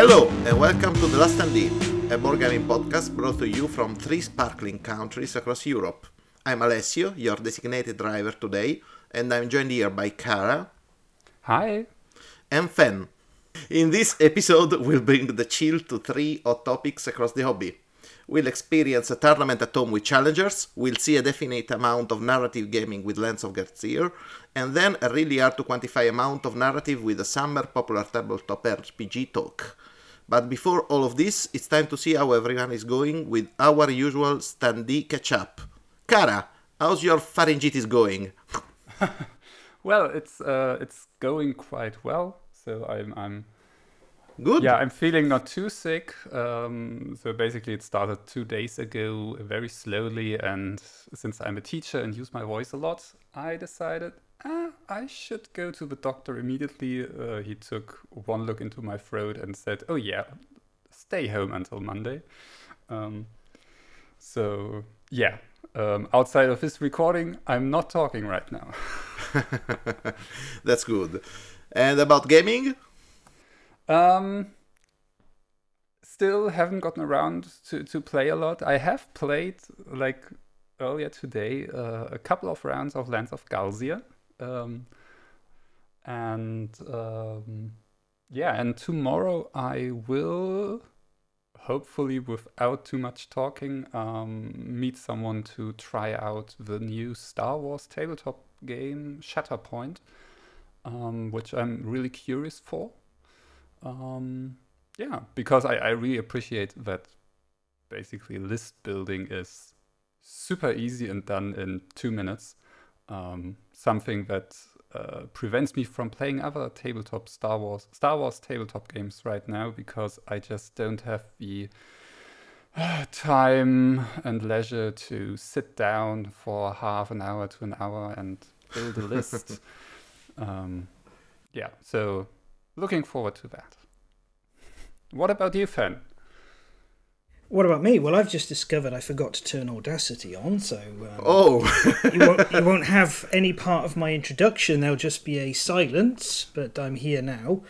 Hello and welcome to The Last Standee, a board gaming podcast brought to you from three sparkling countries across Europe. I'm Alessio, your designated driver today, and I'm joined here by Cara Hi. and Fen. In this episode, we'll bring the chill to three hot topics across the hobby. We'll experience a tournament at home with challengers, we'll see a definite amount of narrative gaming with Lands of Galzyr, and then a really hard to quantify amount of narrative with a summer popular tabletop RPG talk. But before all of this, it's time to see how everyone is going with our usual standee catch up. Cara, how's your pharyngitis going? Well, it's uh, it's going quite well. So I'm I'm Good? yeah I'm feeling not too sick. Um, so basically, it started two days ago, very slowly. And since I'm a teacher and use my voice a lot, I decided ah, I should go to the doctor immediately. Uh, he took one look into my throat and said, "Oh yeah, stay home until Monday." Um, so yeah. Um, outside of this recording, I'm not talking right now. That's good. And about gaming? Um, still haven't gotten around to, to play a lot. I have played like earlier today uh, a couple of rounds of Lands of Galzyr, um, and um, yeah, and tomorrow I will hopefully without too much talking um, meet someone to try out the new Star Wars tabletop game Shatterpoint, um, which I'm really curious for. Um, yeah, because I, I really appreciate that basically list building is super easy and done in two minutes. Um, something that uh, prevents me from playing other tabletop Star Wars Star Wars tabletop games right now because I just don't have the uh, time and leisure to sit down for half an hour to an hour and build a list. um, yeah, so looking forward to that. What about you, Fen? What about me? Well, I've just discovered I forgot to turn Audacity on, so um, Oh, you, won't, you won't have any part of my introduction. There'll just be a silence, but I'm here now.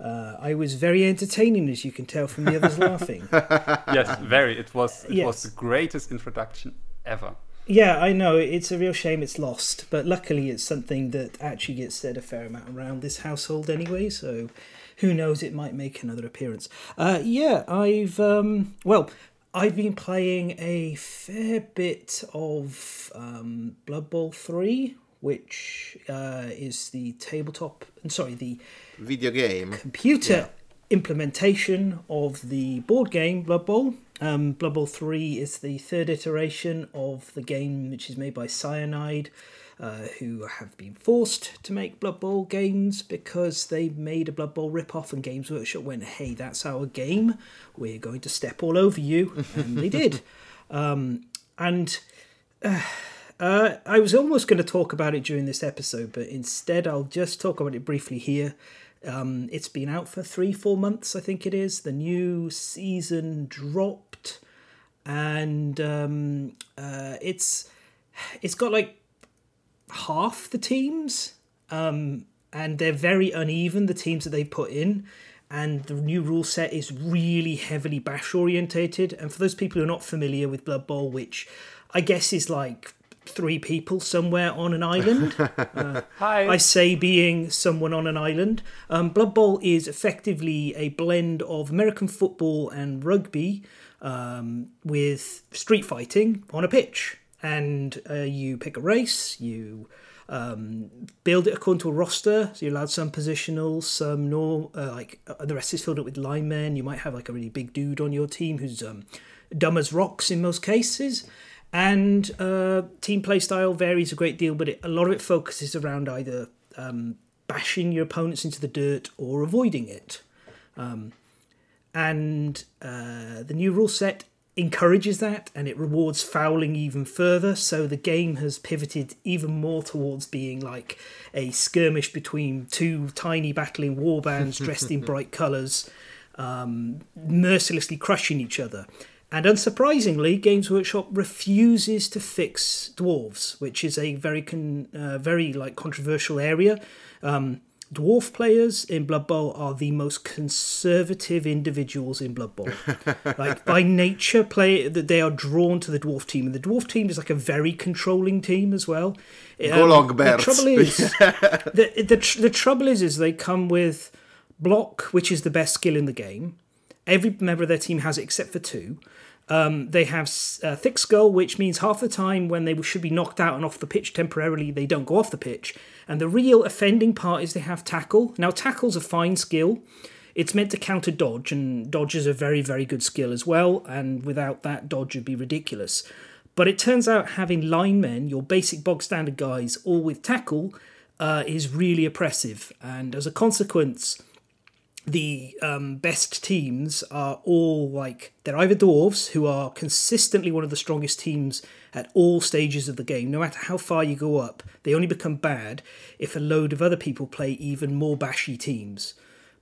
Uh, I was very entertaining, as you can tell from the others laughing. yes, very. It was it was the greatest introduction ever. Yeah, I know. It's a real shame it's lost, but luckily it's something that actually gets said a fair amount around this household anyway, so who knows, it might make another appearance. Uh, yeah, I've, um, well, I've been playing a fair bit of um, Blood Bowl 3, which uh, is the tabletop, sorry, the video game. computer implementation of the board game Blood Bowl. Um, Blood Bowl 3 is the third iteration of the game, which is made by Cyanide, uh, who have been forced to make Blood Bowl games because they made a Blood Bowl ripoff, and Games Workshop went, hey, that's our game. We're going to step all over you. And they did. Um, and uh, I was almost going to talk about it during this episode, but instead I'll just talk about it briefly here. Um, it's been out for three, four months, I think it is. The new season dropped, and um, uh, it's it's got like half the teams, um, and they're very uneven. The teams that they put in, and the new rule set is really heavily bash orientated. And for those people who are not familiar with Blood Bowl, which I guess is like three people somewhere on an island. Hi. I say being someone on an island. Um, Blood Bowl is effectively a blend of American football and rugby um, with street fighting on a pitch. And uh, you pick a race, you um, build it according to a roster. So you're allowed some positional, some no, uh, like uh, the rest is filled up with linemen. You might have like a really big dude on your team who's um, dumb as rocks in most cases. And uh, team play style varies a great deal, but it, a lot of it focuses around either um, bashing your opponents into the dirt or avoiding it. Um, and uh, the new rule set encourages that and it rewards fouling even further. So the game has pivoted even more towards being like a skirmish between two tiny battling warbands dressed in bright colours, um, mercilessly crushing each other. And unsurprisingly, Games Workshop refuses to fix dwarves, which is a very, con- uh, very like controversial area. Um, dwarf players in Blood Bowl are the most conservative individuals in Blood Bowl. like by nature, play that they are drawn to the dwarf team, and the dwarf team is like a very controlling team as well. Go long, the trouble is, the, the tr- the trouble is, is they come with block, which is the best skill in the game. Every member of their team has it except for two. Um, they have uh, thick skull, which means half the time when they should be knocked out and off the pitch temporarily, they don't go off the pitch. And the real offending part is they have tackle. Now, tackle's a fine skill. It's meant to counter dodge, and dodge is a very, very good skill as well. And without that, dodge would be ridiculous. But it turns out having linemen, your basic bog standard guys, all with tackle, uh, is really oppressive. And as a consequence, the um, best teams are all like they're either dwarves who are consistently one of the strongest teams at all stages of the game no matter how far you go up they only become bad if a load of other people play even more bashy teams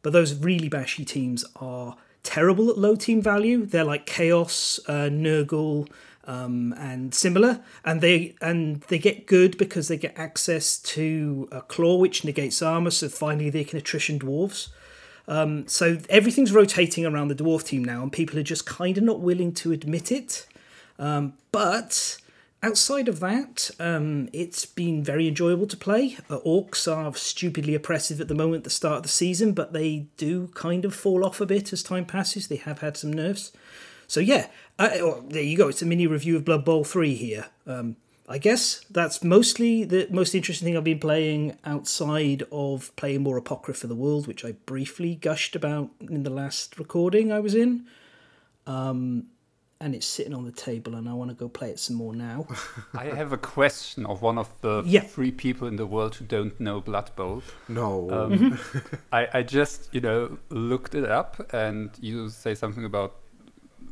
but those really bashy teams are terrible at low team value they're like chaos uh, nurgle um, and similar, and they and they get good because they get access to a claw which negates armor. So finally, they can attrition dwarves. Um, so everything's rotating around the dwarf team now, and people are just kind of not willing to admit it. Um, but outside of that, um, it's been very enjoyable to play. Uh, orcs are stupidly oppressive at the moment, at the start of the season, but they do kind of fall off a bit as time passes. They have had some nerfs. So yeah, uh, oh, there you go. It's a mini review of Blood Bowl three here. Um, I guess that's mostly the most interesting thing I've been playing outside of playing more Apocrypha of the World, which I briefly gushed about in the last recording I was in. Um, and it's sitting on the table, and I want to go play it some more now. I have a question of one of the Yeah. three people in the world who don't know Blood Bowl. No. Um, I, I just, you know, looked it up, and you say something about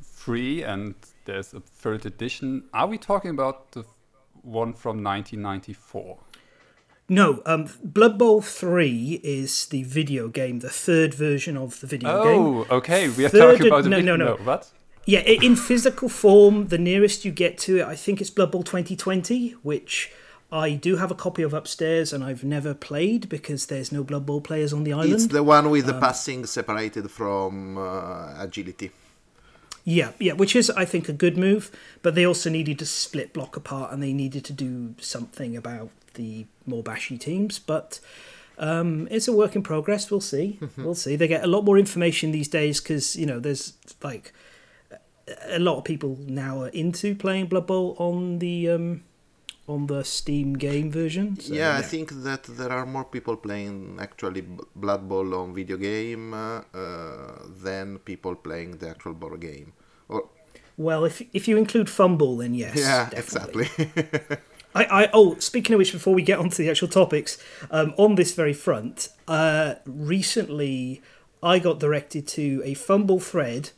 free, and there's a third edition. Are we talking about the one from 1994? no, um, Blood Bowl three is the video game, the third version of the video game. Oh, okay. We are Third talking about ed- the no, vid- no, no. What? Yeah, in physical form, the nearest you get to it, I think it's Blood Bowl 2020, which I do have a copy of upstairs and I've never played because there's no Blood Bowl players on the island. it's the one with Um, the passing separated from uh, agility. Yeah, yeah, which is I think a good move, but they also needed to split block apart and they needed to do something about the more bashy teams, but um, it's a work in progress. We'll see. we'll see. They get a lot more information these days because you know there's like a lot of people now are into playing Blood Bowl on the um, on the Steam game version. So, yeah, I think that there are more people playing actually Blood Bowl on video game uh, uh, than people playing the actual board game. Or Well, if if you include Fumble, then yes. yeah, definitely. exactly. I, I oh, speaking of which, before we get onto the actual topics, um, on this very front, uh, recently I got directed to a fumble thread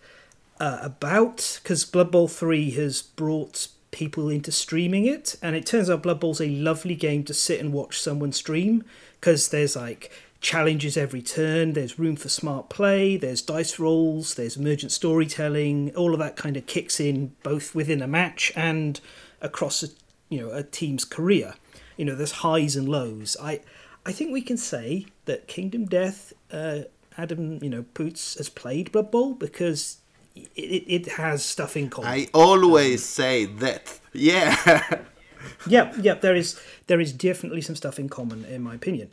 uh, about because Blood Bowl three has brought people into streaming it, and it turns out Blood Bowl's a lovely game to sit and watch someone stream because there's like challenges every turn there's room for smart play there's dice rolls there's emergent storytelling all of that kind of kicks in both within a match and across a you know a team's career. You know there's highs and lows. I i think we can say that kingdom death uh adam you know poots has played blood bowl because it, it, has stuff in common I always say that. Yeah. yeah, yeah, there is there is definitely some stuff in common in my opinion.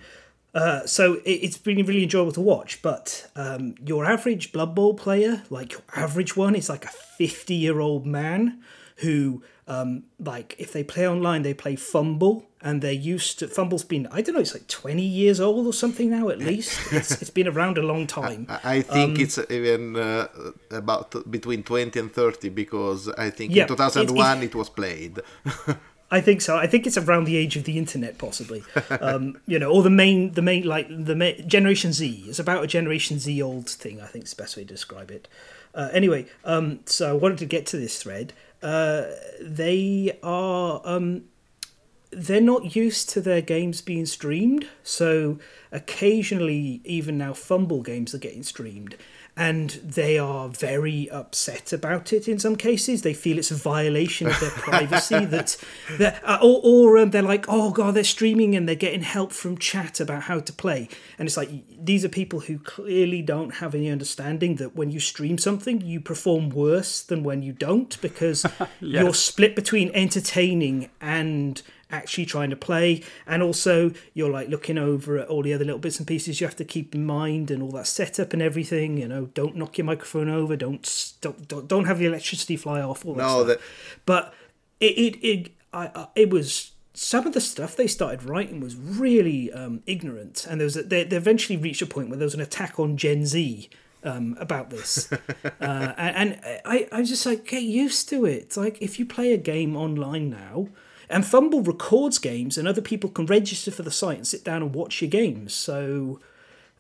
Uh, so it, it's been really enjoyable to watch, but um, your average Blood Bowl player, like your average one, is like a fifty-year-old man who, um, like, if they play online, they play Fumble, and they're used to Fumble's been I don't know, it's like twenty years old or something now at least. it's, it's been around a long time. I I think Um, it's even uh, about between 20 and 30 because I think Yeah, in it- 2001 it was played. I think so. I think it's around the age of the internet, possibly. Um, you know, or the main, the main, like the ma- Generation Z. It's about a Generation Z old thing. I think is the best way to describe it. Uh, anyway, um, so I wanted to get to this thread. They are um, they're not used to their games being streamed, so occasionally, even now, fumble games are getting streamed, and they are very upset about it in some cases. They feel it's a violation of their privacy. that, that uh, or, or um, they're like, oh god, they're streaming and they're getting help from chat about how to play. And it's like these are people who clearly don't have any understanding that when you stream something, you perform worse than when you don't because Yes. you're split between entertaining and actually trying to play. And also you're like looking over at all the other little bits and pieces. You have to keep in mind and all that setup and everything you know. Don't knock your microphone over. Don't don't don't, don't have the electricity fly off all that No, stuff. that- but it it it, I, I, it was some of the stuff they started writing was really um, ignorant. And there was a, they, they eventually reached a point where there was an attack on Gen Z um, about this. Uh, and, and I, I was just like get used to it. Like if you play a game online now and Fumble records games and other people can register for the site and sit down and watch your games so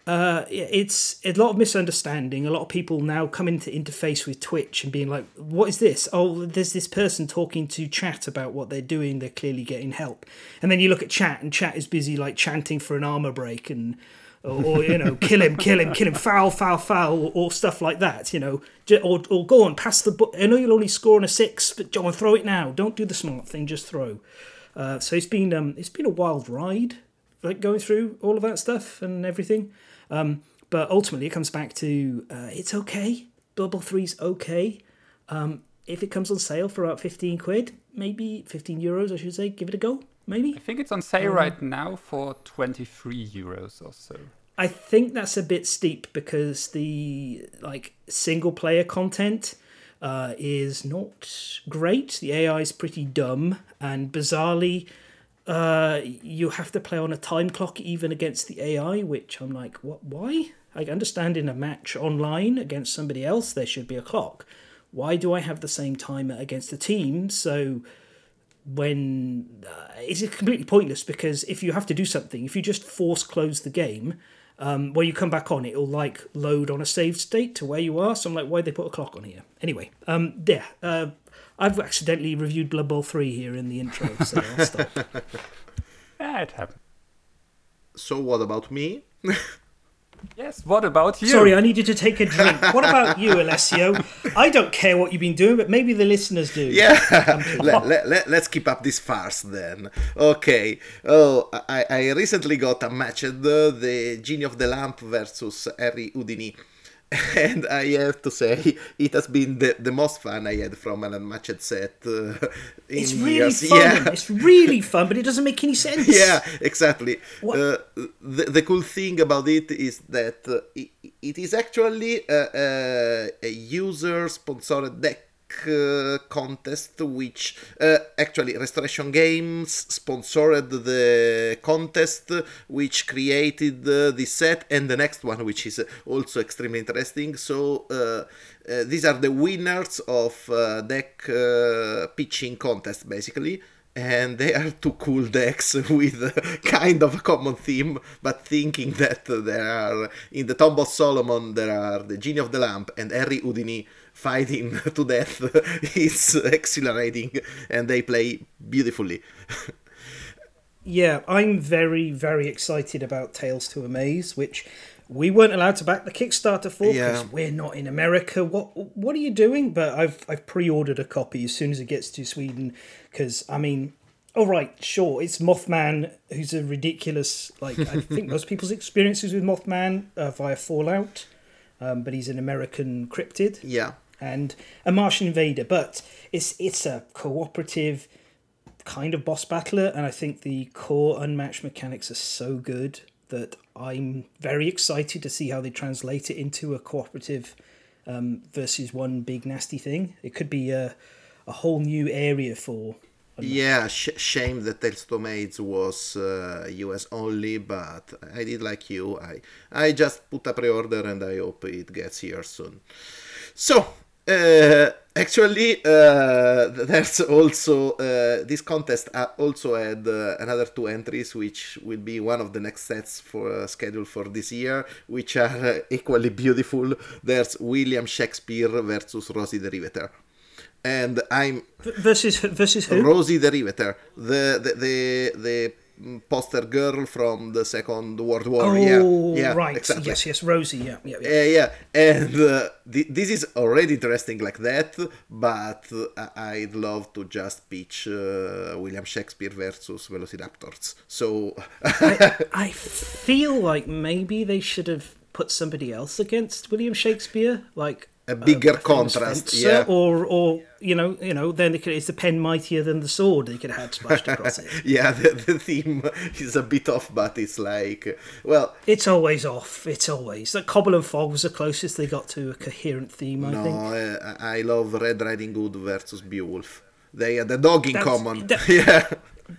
uh, it's a lot of misunderstanding. A lot of people now come into interface with Twitch and being like, "What is this? Oh, there's this person talking to chat about what they're doing. They're clearly getting help." And then you look at chat, and chat is busy like chanting for an armor break and. Or, you know, kill him, kill him, kill him, foul, foul, foul, or, or stuff like that. You know, or or go on, pass the. Bu- I know you'll only score on a six, but go on, throw it now. Don't do the smart thing, just throw. Uh, so it's been um, it's been a wild ride, like going through all of that stuff and everything. Um, but ultimately, it comes back to uh, it's okay. Double three's okay. Um, if it comes on sale for about fifteen quid, maybe fifteen euros, I should say, give it a go. Maybe I think it's on sale right now for 23 euros or so. I think that's a bit steep because the like single player content uh, is not great. The AI is pretty dumb and bizarrely. Uh, you have to play on a time clock even against the AI, which I'm like, what? Why? I understand in a match online against somebody else there should be a clock. Why do I have the same timer against the team? So when uh, it's completely pointless because if you have to do something, if you just force close the game, um, when you come back on, it'll like load on a saved state to where you are. So I'm like, why'd they put a clock on here? Anyway, um, yeah, uh, I've accidentally reviewed Blood Bowl 3 here in the intro, so I'll stop. Yeah, it happened. So what about me? Yes, what about you? Sorry, I need you to take a drink. What about you, Alessio? I don't care what you've been doing, but maybe the listeners do. Yeah, let, let, let, let's keep up this farce then. Okay. Oh, I, I recently got a match at the, the Genie of the Lamp versus Harry Houdini. And I have to say, it has been the, the most fun I had from an unmatched set uh, in It's really years. fun. Yeah. It's really fun, but it doesn't make any sense. yeah exactly What- uh, the, the cool thing about it is that uh, it, it is actually a, a, a user sponsored deck uh, contest which uh, actually restoration games sponsored the contest which created uh, this set and the next one which is also extremely interesting. So uh, uh, these are the winners of uh, deck pitching contest basically. And they are two cool decks with kind of a common theme, but thinking that there are in the Tomb of Solomon there are the Genie of the Lamp and Harry Houdini fighting to death is exhilarating, and they play beautifully. Yeah, I'm very, very excited about Tales to Amaze, which we weren't allowed to back the Kickstarter for because Yeah. we're not in America. What What are you doing? But I've I've pre-ordered a copy as soon as it gets to Sweden because I mean, all right, sure, it's Mothman, who's a ridiculous like I think most people's experiences with Mothman uh, via Fallout, um, but he's an American cryptid yeah, and a Martian invader, but it's it's a cooperative kind of boss battler, and I think the core unmatched mechanics are so good that I'm very excited to see how they translate it into a cooperative um, versus one big nasty thing. It could be a a whole new area for. yeah. Sh- shame that Tales was uh, US only, but I did like you. I I just put a pre-order and I hope it gets here soon. So, uh, actually, uh, there's also uh, this contest also had uh, another two entries, which will be one of the next sets for uh, scheduled for this year, which are uh, equally beautiful. There's William Shakespeare versus Rosie the Riveter, and I'm versus versus who? Rosie the Riveter, the the the, the poster girl from the Second World War. Oh, yeah, yeah, right. exactly. Yes, yes, Rosie. Yeah, yeah, yeah. Uh, yeah, and uh, th- this is already interesting like that, but uh, I'd love to just pitch uh, William Shakespeare versus Velociraptors. So, I feel like maybe they should have put somebody else against William Shakespeare, like A bigger famous contrast, yeah. Or, or you know, you know, then could, is the pen mightier than the sword? They could have had splashed across it. yeah, the, the theme is a bit off, but it's like, well, It's always off. It's always like Cobble and Fog was the closest they got to a coherent theme. I no, think. uh, I love Red Riding Hood versus Beowulf. They had a dog in That's- common. that- yeah.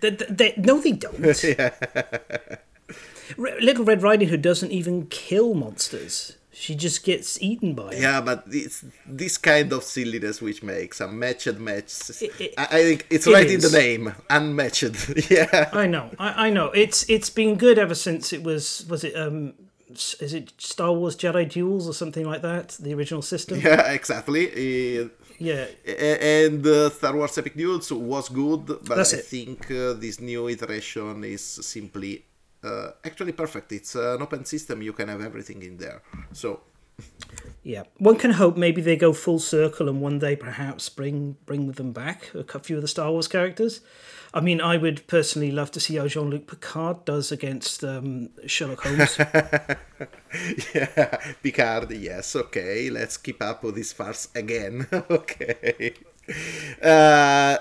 They, they, no, they don't. Re- Little Red Riding Hood doesn't even kill monsters. She just gets eaten by them. Yeah, but it's this kind of silliness which makes unmatched matches. It- it- I, I think it's it right in the name, unmatched. yeah, I know, I, I know. It's it's been good ever since it was was it um is it Star Wars Jedi Duels or something like that? The original system. yeah, exactly. Uh, Yeah. and uh, Star Wars Epic Duels was good, but That's I it. think uh, this new iteration is simply uh, actually perfect. It's an open system; you can have everything in there. So Yeah, one can hope maybe they go full circle and one day perhaps bring bring them back a few of the Star Wars characters. I mean, I would personally love to see how Jean Luc Picard does against um, Sherlock Holmes. yeah, Picard, yes, okay. Let's keep up with this farce again. okay. Uh,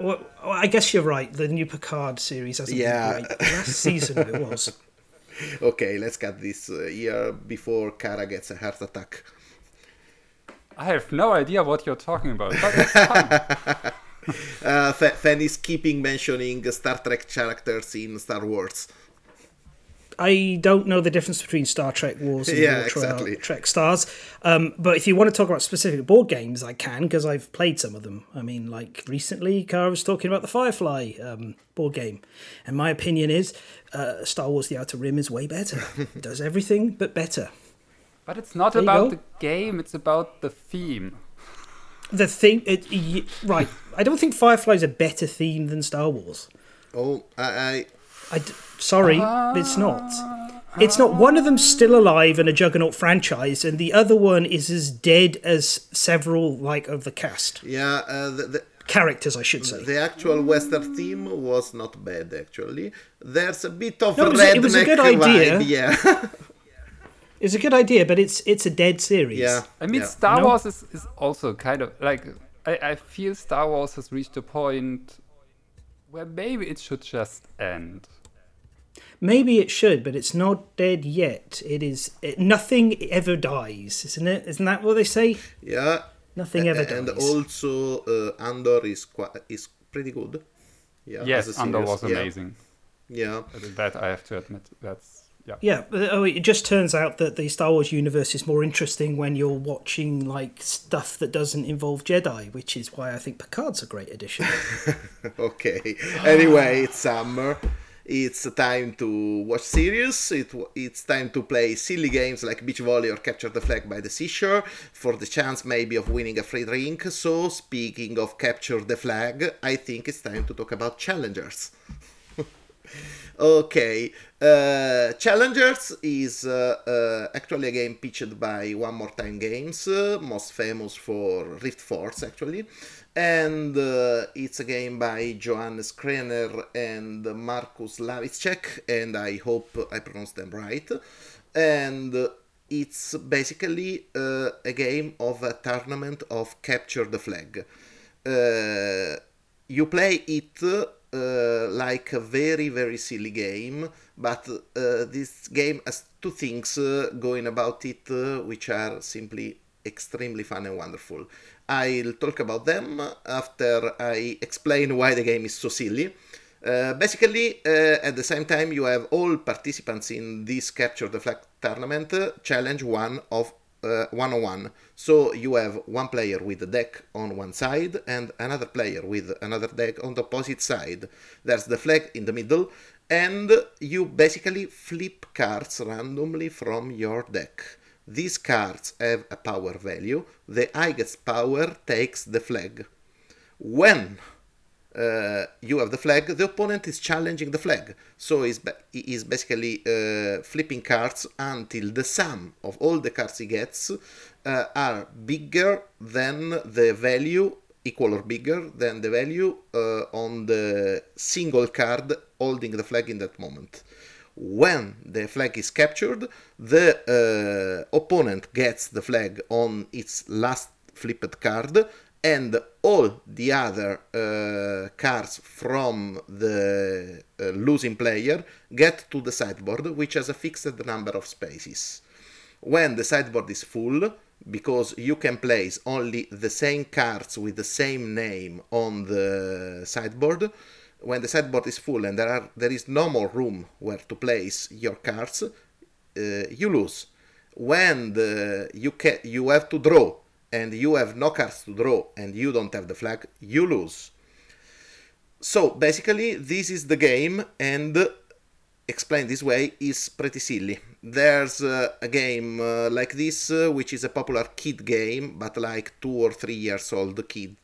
well, I guess you're right. The new Picard series hasn't Yeah. been great. Last season it was. okay, let's cut this year before Cara gets a heart attack. I have no idea what you're talking about, but it's fun. Uh, Fa- Fan is keeping mentioning Star Trek characters in Star Wars. I don't know the difference between Star Trek Wars and Yeah, Ultra exactly. Trek Stars. Um, but if you want to talk about specific board games, I can because I've played some of them. I mean, like recently, Cara was talking about the Firefly um, board game, and my opinion is uh, Star Wars: The Outer Rim is way better. It does everything but better. but it's not There about the game, it's about the theme. The theme, it, right? I don't think Firefly is a better theme than Star Wars. Oh, I, I d- sorry, it's not. It's not. One of them's still alive in a Juggernaut franchise, and the other one is as dead as several like of the cast yeah, uh, the, the, characters, I should say. the actual Western theme was not bad actually. There's a bit of No, it was a- redneck it was a good idea. vibe, yeah, It's a good idea, but it's it's a dead series. yeah. I mean, yeah. Star No? Wars is, is also kind of like I, I feel Star Wars has reached a point where maybe it should just end. Maybe it should, but it's not dead yet. It is. It, nothing ever dies, isn't it? Isn't that what they say? yeah. Nothing ever and dies. also uh, Andor is quite is pretty good. Yeah, yes, Andor was amazing. Yeah, That I have to admit. That's yeah. Yeah, oh, it just turns out that the Star Wars universe is more interesting when you're watching like stuff that doesn't involve Jedi, which is why I think Picard's a great addition. okay. Anyway, it's summer. It's time to watch series. It, it's time to play silly games like beach volley or capture the flag by the seashore for the chance maybe of winning a free drink. So, speaking of capture the flag, I think it's time to talk about challengers. Okay, uh, Challengers is uh, uh, actually a game pitched by One More Time Games, uh, most famous for Riftforce actually, and uh, it's a game by Johannes Krenner and Markus Lavicek, and I hope I pronounced them right. And it's basically uh, a game of a tournament of Capture the Flag. You play it uh, like a very very silly game but uh, this game has two things uh, going about it uh, which are simply extremely fun and wonderful. I'll talk about them after i explain why the game is so silly. Uh, basically, uh, at the same time, you have all participants in this Capture the Flag tournament challenge one of uh, one on one. So you have one player with a deck on one side and another player with another deck on the opposite side. There's the flag in the middle, and you basically flip cards randomly from your deck. These cards have a power value. The highest power takes the flag. When uh, you have the flag, the opponent is challenging the flag. So he's, ba- he is basically uh, flipping cards until the sum of all the cards he gets uh, are bigger than the value, equal or bigger than the value uh, on the single card holding the flag in that moment. When the flag is captured, the uh, opponent gets the flag on its last flipped card and all the other uh, cards from the uh, losing player get to the sideboard, which has a fixed number of spaces. When the sideboard is full, because you can place only the same cards with the same name on the sideboard, when the sideboard is full and there are there is no more room where to place your cards, uh, you lose. When the, you ca- you have to draw and you have no cards to draw and you don't have the flag, you lose. So basically, this is the game, and explained this way is pretty silly. There's uh, a game uh, like this, uh, which is a popular kid game, but like two or three years old kid,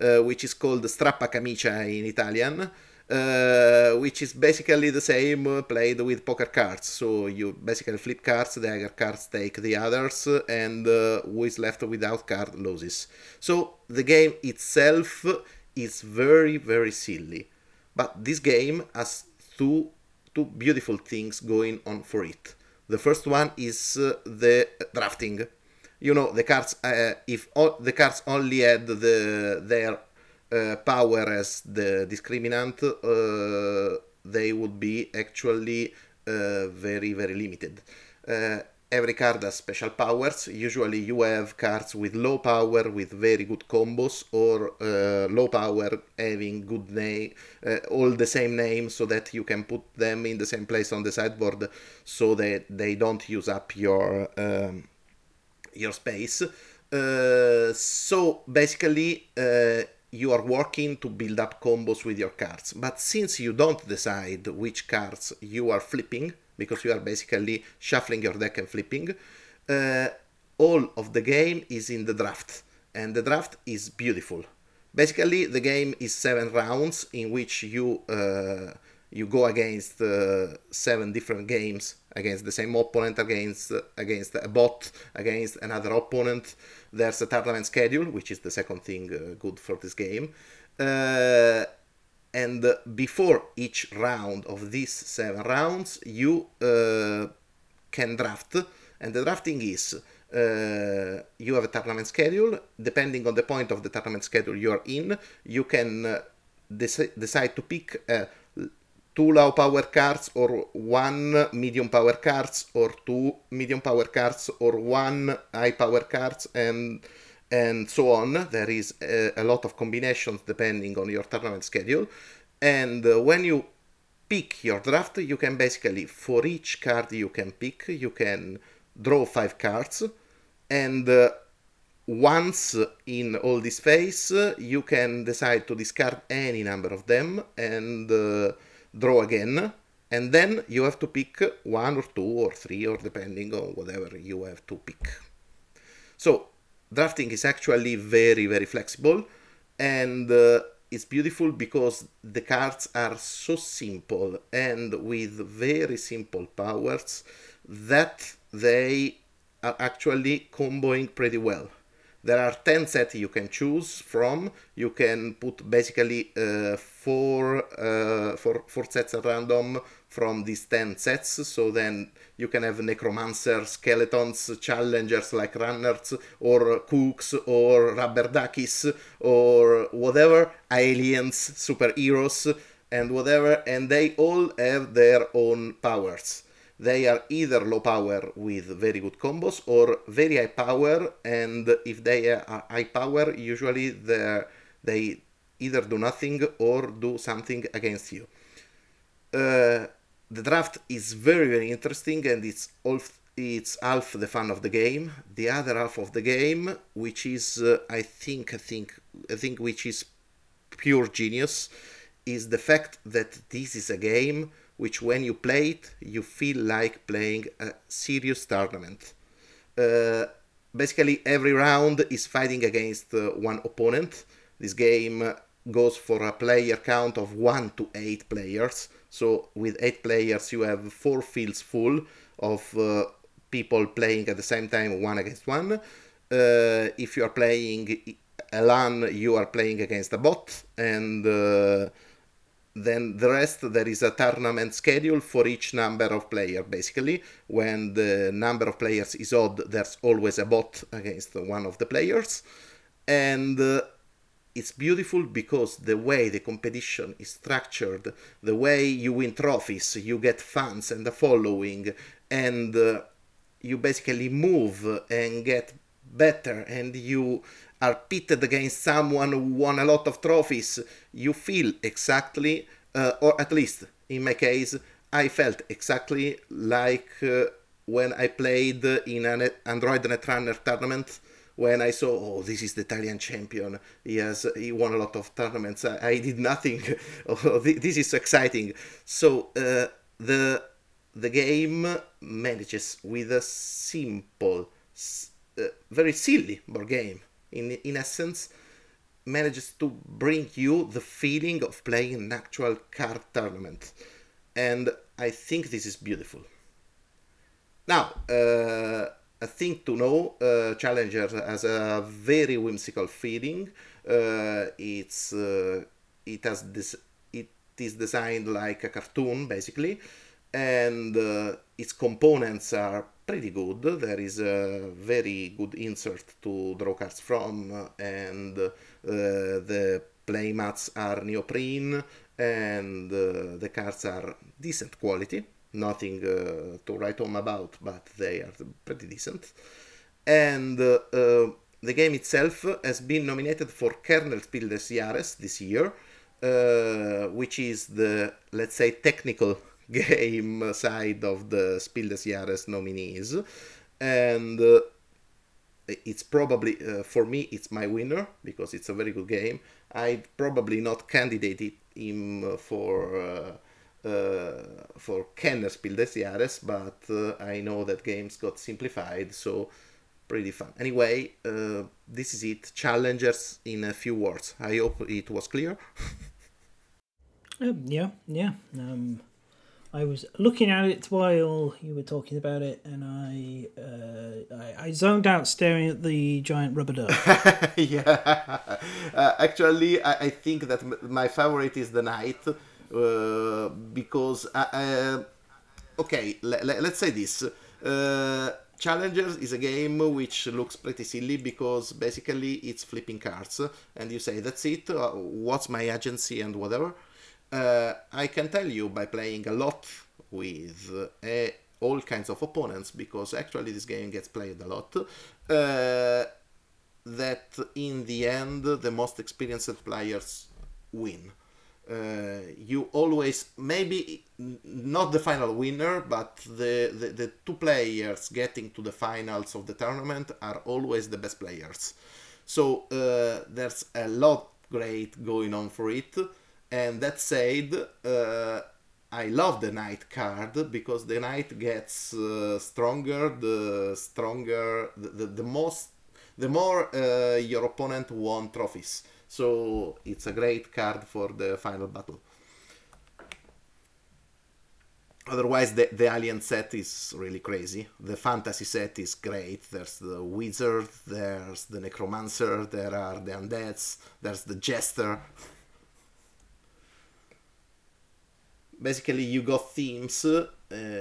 uh, which is called Strappa Camicia in Italian. Uh, which is basically the same uh, played with poker cards. So you basically flip cards, the other cards take the others, and uh, who is left without card loses. So the game itself is very very silly, but this game has two two beautiful things going on for it. The first one is uh, the drafting. You know the cards. Uh, if all, the cards only had the their uh, power as the discriminant, uh, they would be actually uh, very very limited. Uh, every card has special powers. Usually, you have cards with low power with very good combos, or uh, low power having good name, all the same name, so that you can put them in the same place on the sideboard, so that they don't use up your um, your space. So basically, you are working to build up combos with your cards. But since you don't decide which cards you are flipping, because you are basically shuffling your deck and flipping, uh, all of the game is in the draft. And the draft is beautiful. Basically, the game is seven rounds in which you uh, you go against uh, seven different games against the same opponent, against against a bot, against another opponent. There's a tournament schedule, which is the second thing uh, good for this game. Uh, and before each round of these seven rounds, you uh, can draft, and the drafting is. Uh, you have a tournament schedule. Depending on the point of the tournament schedule you are in, you can uh, dec- decide to pick two low power cards or one medium power cards or two medium power cards or one high power cards and and so on. There is a, a lot of combinations depending on your tournament schedule. And uh, when you pick your draft you can basically for each card you can pick you can draw five cards. And uh, once in all this phase you can decide to discard any number of them and uh, draw again, and then you have to pick one or two or three, or depending on whatever you have to pick. So, drafting is actually very, very flexible, and uh, it's beautiful because the cards are so simple and with very simple powers that they are actually comboing pretty well there are 10 sets you can choose from. You can put basically uh, four, uh, four, four sets at random from these 10 sets. So then you can have necromancer skeletons challengers like runners or cooks or rubber duckies or whatever aliens superheroes and whatever. And they all have their own powers they are either low power with very good combos or very high power and if they are high power usually they either do nothing or do something against you. Uh, the draft is very very interesting and it's all it's half the fun of the game. The other half of the game which is uh, i think i think i think which is pure genius is the fact that this is a game which when you play it, you feel like playing a serious tournament. Uh, basically, every round is fighting against uh, one opponent. This game goes for a player count of 1 to 8 players. So with 8 players, you have 4 fields full of uh, people playing at the same time, one against one. Uh, if you are playing a LAN, you are playing against a bot, and uh, then the rest there is a tournament schedule for each number of player basically. When the number of players is odd there's always a bot against one of the players. And uh, it's beautiful because the way the competition is structured the way you win trophies you get fans and a following and uh, you basically move and get better and you are pitted against someone who won a lot of trophies, you feel exactly, uh, or at least in my case, I felt exactly like uh, when I played in an Android Netrunner tournament. When I saw, oh, this is the Italian champion. He has he won a lot of tournaments. I, I did nothing. oh, this is exciting. So uh, the the game manages with a simple, uh, very silly board game in in essence manages to bring you the feeling of playing an actual card tournament. And i think this is beautiful. Now uh, a thing to know uh, challenger has a very whimsical feeling. Uh, it's uh, it has this it is designed like a cartoon basically and uh, its components are pretty good. There is a very good insert to draw cards from, and uh, the playmats are neoprene, and uh, the cards are decent quality. Nothing uh, to write home about, but they are pretty decent. And uh, uh, the game itself has been nominated for Kennerspiel des Jahres this year, which is the, let's say, technical game side of the Spiel des Jahres nominees, and uh, it's probably uh, for me it's my winner because it's a very good game. I'd probably not candidate him for. Uh, uh, for Kennerspiel des Jahres, but uh, I know that games got simplified, so pretty fun. Anyway, uh, this is it. Challengers in a few words. I hope it was clear. um, yeah, yeah. Um, I was looking at it while you were talking about it, and I uh, I, I, zoned out staring at the giant rubber duck. yeah, uh, actually, I, I, think that my favorite is the knight uh, because I, uh, uh, okay, l- l- let's say this. Uh, Challengers is a game which looks pretty silly because basically it's flipping cards, and you say that's it. what's my agency and whatever uh, I can tell you by playing a lot with uh, all kinds of opponents, because actually this game gets played a lot, uh, that in the end the most experienced players win. Uh, you always maybe not the final winner but the, the, the two players getting to the finals of the tournament are always the best players so uh, there's a lot great going on for it and that said, uh, I love the knight card because the knight gets uh, stronger the stronger the, the, the most the more uh, your opponent won trophies. So it's a great card for the final battle. Otherwise, the, the alien set is really crazy. The fantasy set is great. There's the wizard, there's the necromancer, there are the undeads, there's the jester. Basically you got themes uh,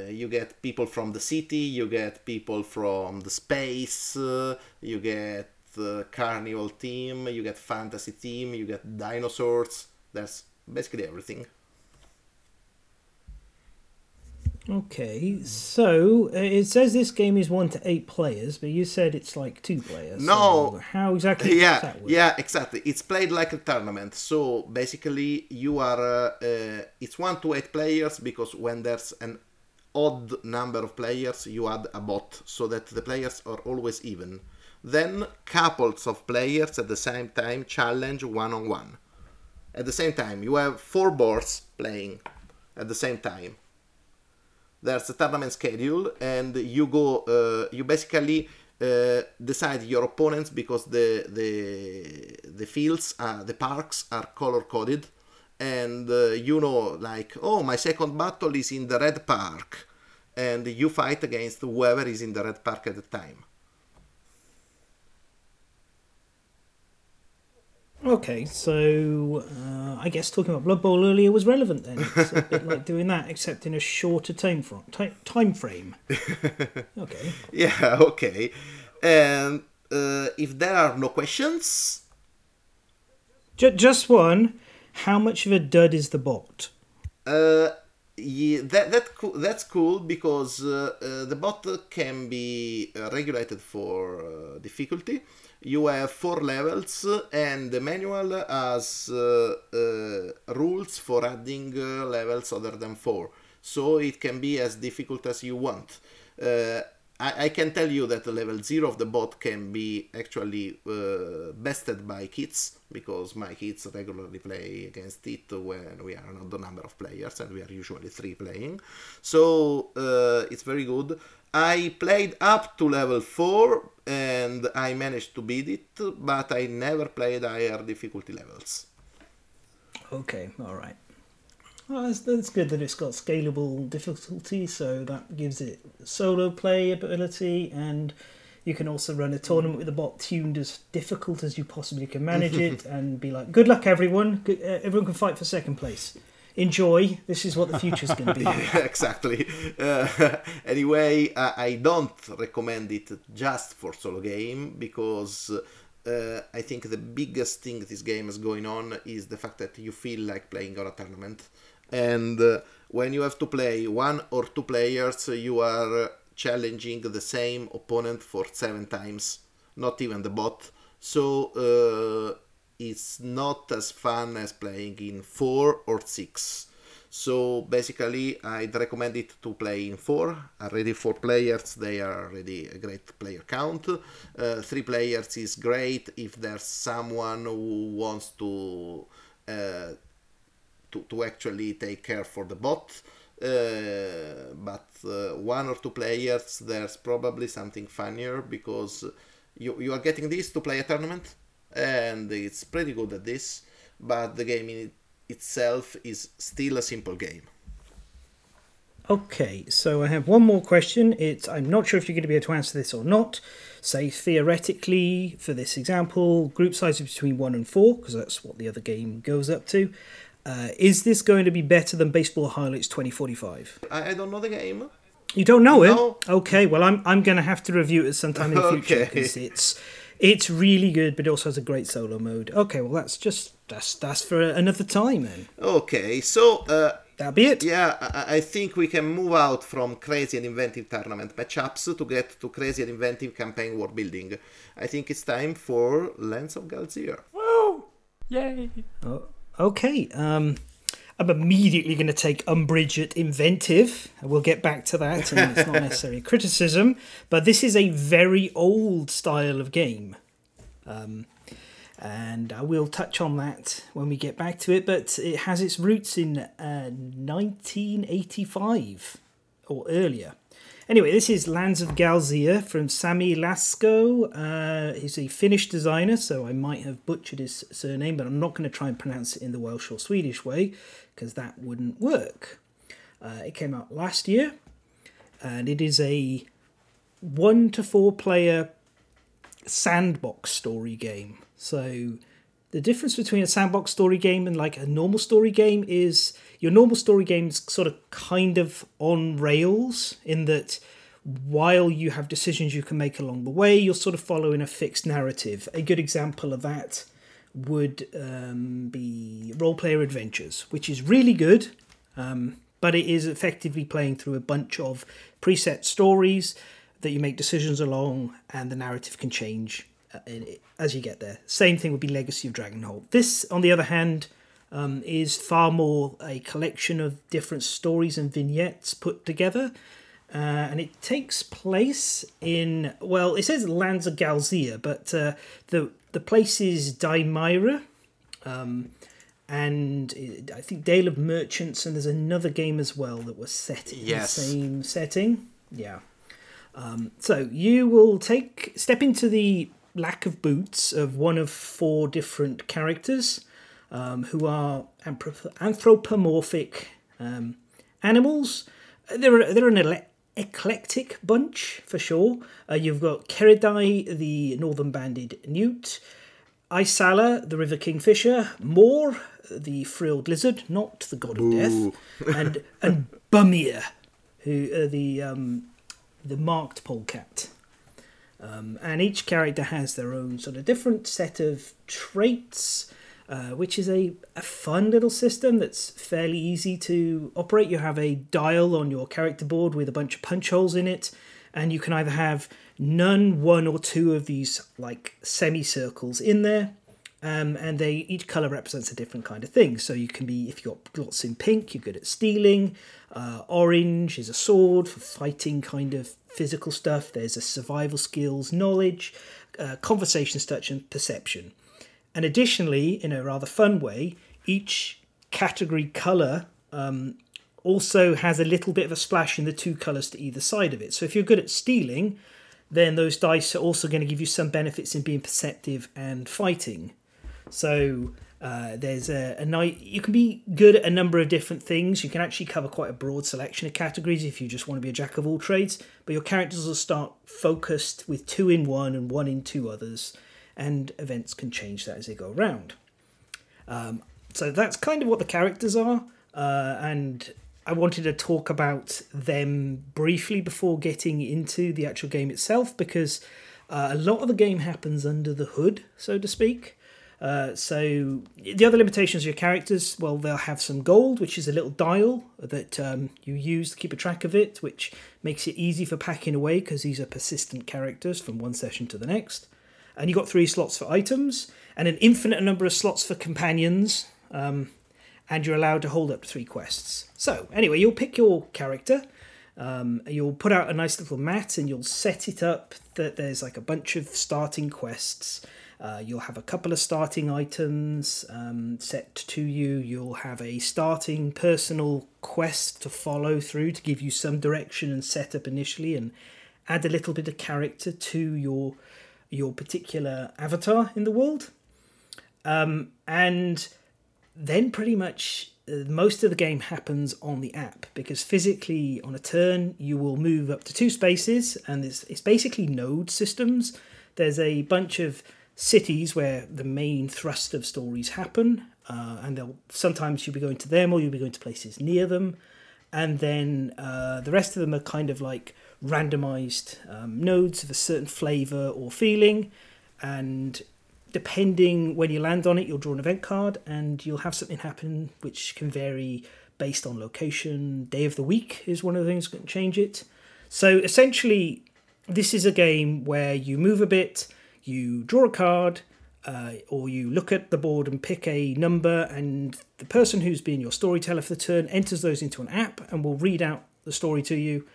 you get people from the city you get people from the space uh, you get the carnival theme you get fantasy theme you get dinosaurs. That's basically everything Okay, so uh, it says this game is one to eight players, but you said it's like two players. No, so how exactly? Yeah, yeah, exactly. It's played like a tournament. So basically, you are. Uh, uh, it's one to eight players because when there's an odd number of players, you add a bot so that the players are always even. Then couples of players at the same time challenge one on one. At the same time, you have four boards playing at the same time there's a tournament schedule and you go uh, you basically uh, decide your opponents because the the the fields, uh, the parks are color coded, and uh, you know like oh my second battle is in the red park, and you fight against whoever is in the red park at the time. Okay, so uh, I guess talking about Blood Bowl earlier was relevant then. It's a bit like doing that, except in a shorter time, fr- ti- time frame. Okay. Yeah, okay. And uh, if there are no questions, J- just one. How much of a dud is the bot? uh, yeah, that that coo- that's cool because uh, uh, the bot can be uh, regulated for uh, difficulty. You have four levels, and the manual has uh, uh, rules for adding uh, levels other than four, so it can be as difficult as you want. Uh, I, I can tell you that the level zero of the bot can be actually uh, bested by kids because my kids regularly play against it when we are not the number of players and we are usually three playing. So uh, it's very good. I played up to level 4 and I managed to beat it, but I never played higher difficulty levels. Okay, all right. Well, that's, that's good that it's got scalable difficulty, so that gives it solo play ability, and you can also run a tournament with a bot tuned as difficult as you possibly can manage it, and be like, "Good luck, everyone! Good, uh, everyone can fight for second place. Enjoy. This is what the future's going to be." exactly. Uh, anyway, I, I don't recommend it just for solo game because uh, I think the biggest thing this game is going on is the fact that you feel like playing on a tournament, and uh, when you have to play one or two players, you are challenging the same opponent for seven times, not even the bot. So uh, it's not as fun as playing in four or six. So basically, I'd recommend it to play in four. Already four players, they are already a great player count. Uh, three players is great if there's someone who wants to uh, to, to actually take care for the bot. Uh, but uh, one or two players, there's probably something funnier because you, you are getting this to play a tournament, and it's pretty good at this. But the game in it itself is still a simple game. Okay, so I have one more question. It's I'm not sure if you're going to be able to answer this or not. Say theoretically, for this example, group size is between one and four because that's what the other game goes up to. Uh, is this going to be better than Baseball Highlights 2045? I, I don't know the game. You don't know No. it? Okay, well I'm I'm going to have to review it sometime in the future Okay. because it's it's really good, but it also has a great solo mode. Okay, well that's just that's that's for another time then. Okay, so uh, That'll be it. yeah, I, I think we can move out from crazy and inventive tournament matchups to get to crazy and inventive campaign world building. I think it's time for Lands of Galzyr. Woo! Yay! Oh, okay. Um, I'm immediately going to take umbrage at inventive. We'll get back to that, and it's not necessarily criticism, but this is a very old style of game. Um, and I will touch on that when we get back to it, but it has its roots in uh, 1985 or earlier. Anyway, this is Lands of Galzyr from Sami Laakso. Uh, he's a Finnish designer, so I might have butchered his surname, but I'm not going to try and pronounce it in the Welsh or Swedish way because that wouldn't work. Uh, it came out last year, and it is a one to four player sandbox story game. So the difference between a sandbox story game and like a normal story game is your normal story game's sort of kind of on rails in that while you have decisions you can make along the way, you're sort of following a fixed narrative. A good example of that would um, be Roll Player Adventures, which is really good, um, but it is effectively playing through a bunch of preset stories that you make decisions along, and the narrative can change uh, as you get there. Same thing would be Legacy of Dragonhold. This, on the other hand, um, is far more a collection of different stories and vignettes put together. Uh, and it takes place in well, it says Lands of Galzyr, but uh, the the place is Daimyria, um, and I think Dale of Merchants, and there's another game as well that was set in Yes. the same setting. Yeah. Um, so you will take step into the lack of boots of one of four different characters um, who are anthropomorphic um, animals. They're they're an ele- eclectic bunch for sure. Uh, you've got Keridai, the northern banded newt, Isala, the river kingfisher, Moor, the frilled lizard, not the god of death, and and Bumir, who uh, the um, the marked polecat. Um, and each character has their own sort of different set of traits, uh, which is a, a fun little system that's fairly easy to operate. You have a dial on your character board with a bunch of punch holes in it, and you can either have none, one, or two of these like semicircles in there. Um, and they each color represents a different kind of thing. So you can be if you've got lots in pink, you're good at stealing. Uh, orange is a sword for fighting kind of physical stuff. There's a survival skills, knowledge, uh, conversation touch, and perception. And additionally, in a rather fun way, each category color um, also has a little bit of a splash in the two colors to either side of it. So if you're good at stealing, then those dice are also going to give you some benefits in being perceptive and fighting. So uh, there's a, a night you can be good at a number of different things. You can actually cover quite a broad selection of categories if you just want to be a jack of all trades. But your characters will start focused with two in one and one in two others, and events can change that as they go around. Um, so that's kind of what the characters are, uh, and I wanted to talk about them briefly before getting into the actual game itself because uh, a lot of the game happens under the hood, so to speak. Uh, so the other limitations of your characters, well, they'll have some gold, which is a little dial that um, you use to keep a track of it, which makes it easy for packing away because these are persistent characters from one session to the next. And you've got three slots for items and an infinite number of slots for companions. Um, and you're allowed to hold up three quests. So, anyway, you'll pick your character. Um, you'll put out a nice little mat and you'll set it up that there's like a bunch of starting quests uh, you'll have a couple of starting items um, set to you. You'll have a starting personal quest to follow through to give you some direction and setup initially, and add a little bit of character to your your particular avatar in the world. Um, and then pretty much uh, most of the game happens on the app because physically on a turn you will move up to two spaces and it's, it's basically node systems. There's a bunch of cities where the main thrust of stories happen, uh, and they'll sometimes you'll be going to them or you'll be going to places near them, and then uh, the rest of them are kind of like randomized um, nodes of a certain flavor or feeling, and depending when you land on it, you'll draw an event card, and you'll have something happen which can vary based on location. Day of the week is one of the things that can change it. So essentially, this is a game where you move a bit you draw a card uh, or you look at the board and pick a number, and the person who's been your storyteller for the turn enters those into an app and will read out the story to you.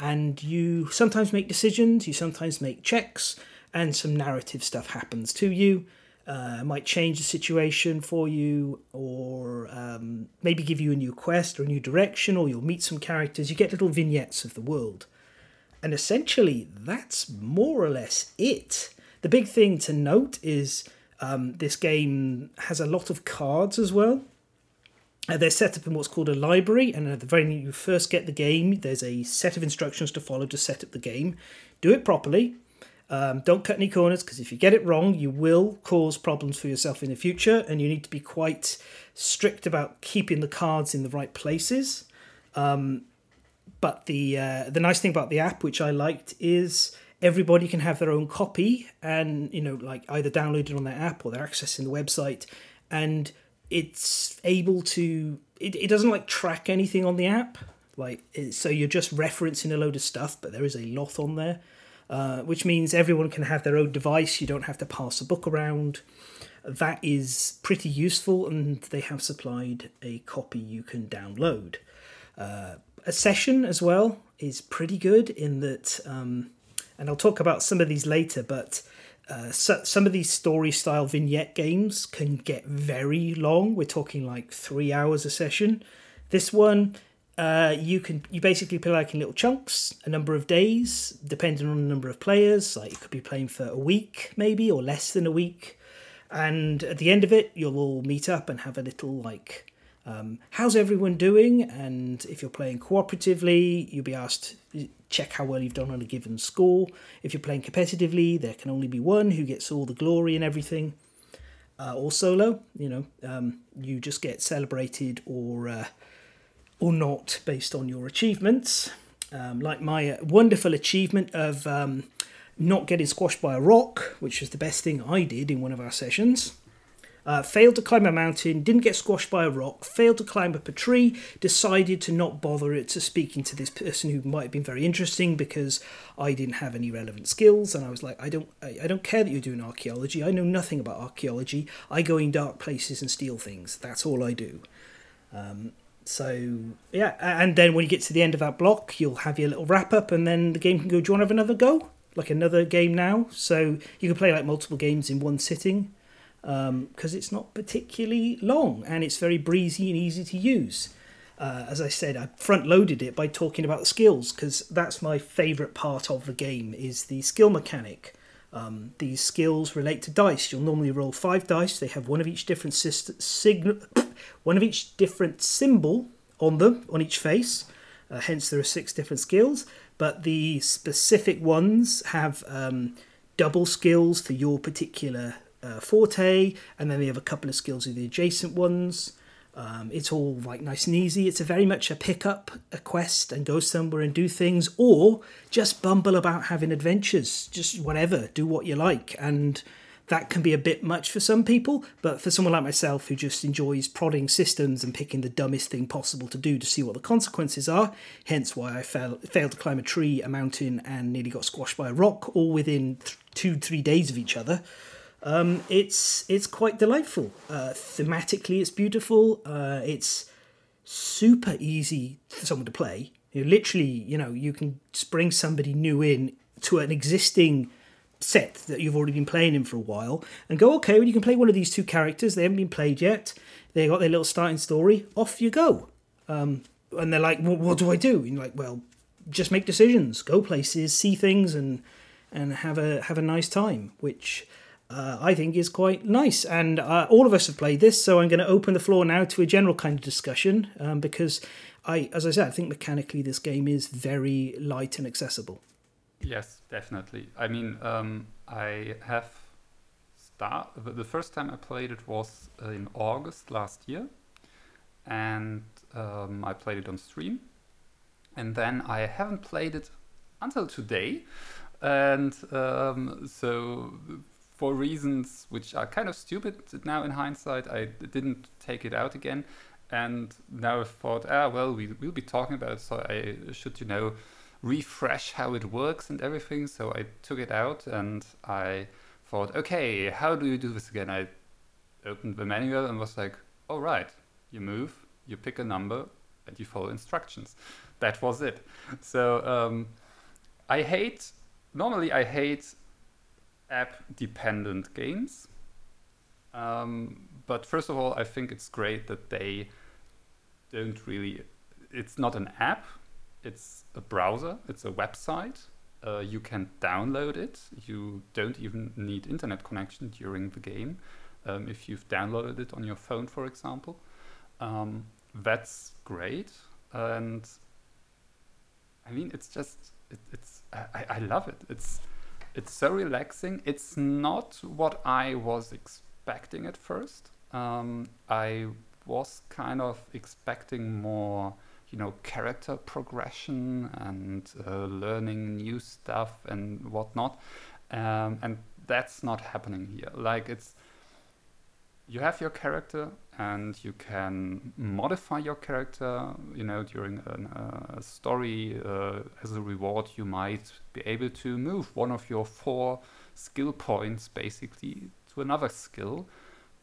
And you sometimes make decisions, you sometimes make checks, and some narrative stuff happens to you. Uh, might change the situation for you, or um, maybe give you a new quest or a new direction, or you'll meet some characters. You get little vignettes of the world. And essentially, that's more or less it. The big thing to note is um, this game has a lot of cards as well. Uh, they're set up in what's called a library, and at the very you first get the game, there's a set of instructions to follow to set up the game. Do it properly. Um, don't cut any corners because if you get it wrong, you will cause problems for yourself in the future, and you need to be quite strict about keeping the cards in the right places. Um, but the uh, the nice thing about the app, which I liked, is everybody can have their own copy and you know like either download it on their app or they're accessing the website and it's able to it, it doesn't like track anything on the app. Like so you're just referencing a load of stuff but there is a lot on there uh, which means everyone can have their own device. You don't have to pass a book around. That is pretty useful and they have supplied a copy you can download. Uh, a session as well is pretty good in that um, and I'll talk about some of these later, but uh, so, some of these story style vignette games can get very long. We're talking like three hours a session. This one, uh, you can you basically play like in little chunks, a number of days, depending on the number of players. Like you could be playing for a week, maybe, or less than a week. And at the end of it, you'll all meet up and have a little like, um, how's everyone doing? And if you're playing cooperatively, you'll be asked check how well you've done on a given score. If you're playing competitively, there can only be one who gets all the glory and everything. Uh, or solo, you know, um, you just get celebrated or uh, or not based on your achievements. Um, like my uh, wonderful achievement of um, not getting squashed by a rock, which was the best thing I did in one of our sessions. Uh, failed to climb a mountain, didn't get squashed by a rock, failed to climb up a tree, decided to not bother it to speaking to this person who might have been very interesting because I didn't have any relevant skills, and I was like, I don't, I, I don't care that you're doing archaeology. I know nothing about archaeology. I go in dark places and steal things. That's all I do. Um, so yeah, and then when you get to the end of that block, you'll have your little wrap up, and then the game can go. Do you want to have another go? Like another game now? So you can play like multiple games in one sitting because um, it's not particularly long and it's very breezy and easy to use. Uh, as I said, I front loaded it by talking about the skills because that's my favourite part of the game is the skill mechanic. Um, these skills relate to dice. You'll normally roll five dice. They have one of each different syst- signal, one of each different symbol on them on each face. Uh, hence, there are six different skills. But the specific ones have um, double skills for your particular uh, forte, and then they have a couple of skills with the adjacent ones. Um, it's all like nice and easy. It's a very much a pick up a quest and go somewhere and do things, or just bumble about having adventures. Just whatever, do what you like, and that can be a bit much for some people. But for someone like myself who just enjoys prodding systems and picking the dumbest thing possible to do to see what the consequences are, hence why I fell, failed to climb a tree, a mountain, and nearly got squashed by a rock, all within th- two three days of each other. Um, it's it's quite delightful. Uh, thematically, it's beautiful. Uh, it's super easy for someone to play. You know, literally, you know, you can bring somebody new in to an existing set that you've already been playing in for a while and go, okay, well, you can play one of these two characters. They haven't been played yet. They got their little starting story. Off you go. Um, and they're like, well, what do I do? And you're like, well, just make decisions, go places, see things, and and have a have a nice time. Which uh, I think is quite nice. And uh, all of us have played this, so I'm going to open the floor now to a general kind of discussion um, because I, as I said, I think mechanically this game is very light and accessible. Yes, definitely. I mean, um, I have start the first time I played it was in August last year, and um, I played it on stream, and then I haven't played it until today, and um, so for reasons which are kind of stupid now in hindsight, I didn't take it out again. And now I thought, ah, well, we, we'll be talking about it, so I should, you know, refresh how it works and everything. So I took it out and I thought, okay, how do you do this again? I opened the manual and was like, all right, you move, you pick a number, and you follow instructions. That was it. So um, I hate, normally I hate app dependent games. Um, but first of all, I think it's great that they don't really, it's not an app, it's a browser, it's a website. Uh, you can download it. You don't even need internet connection during the game um, if you've downloaded it on your phone, for example. Um, that's great. And I mean, it's just, it, it's, I, I love it. It's, it's so relaxing. It's not what I was expecting at first. Um, I was kind of expecting more, you know, character progression and uh, learning new stuff and whatnot. Um, and that's not happening here. Like it's you have your character and you can modify your character you know during a uh, story uh, as a reward you might be able to move one of your four skill points basically to another skill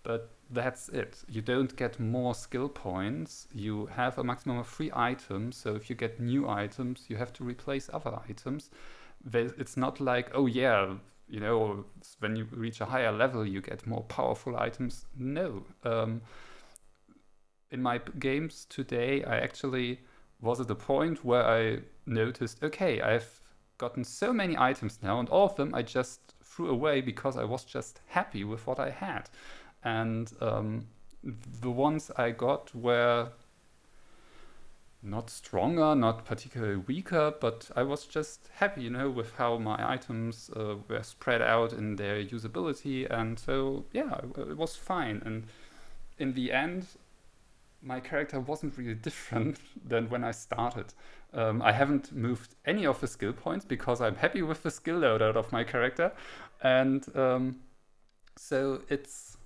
but that's it. You don't get more skill points. You have a maximum of three items so if you get new items you have to replace other items. It's not like oh yeah you know, when you reach a higher level, you get more powerful items. No. Um, in my games today, I actually was at the point where I noticed, okay, I've gotten so many items now, and all of them I just threw away because I was just happy with what I had. And um, the ones I got were not stronger, not particularly weaker, but I was just happy, you know, with how my items uh, were spread out in their usability, and so yeah, it was fine. And in the end, my character wasn't really different than when I started. Um, I haven't moved any of the skill points because I'm happy with the skill loadout of my character, and um, so it's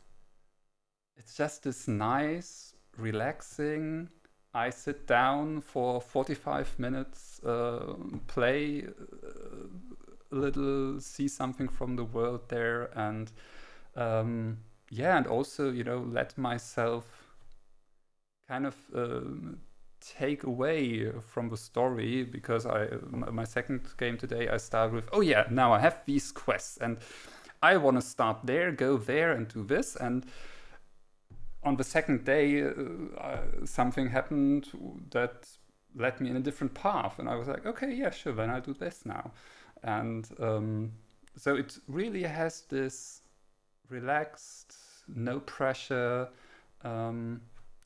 it's just this nice, relaxing I sit down for 45 minutes, uh, play a little, see something from the world there, and um, yeah, and also, you know, let myself kind of uh, take away from the story because I my second game today I start with oh yeah now I have these quests and I want to start there go there and do this. And on the second day, uh, uh, something happened that led me in a different path, and I was like, okay, yeah, sure, then I'll do this now. And um, so it really has this relaxed, no pressure, um,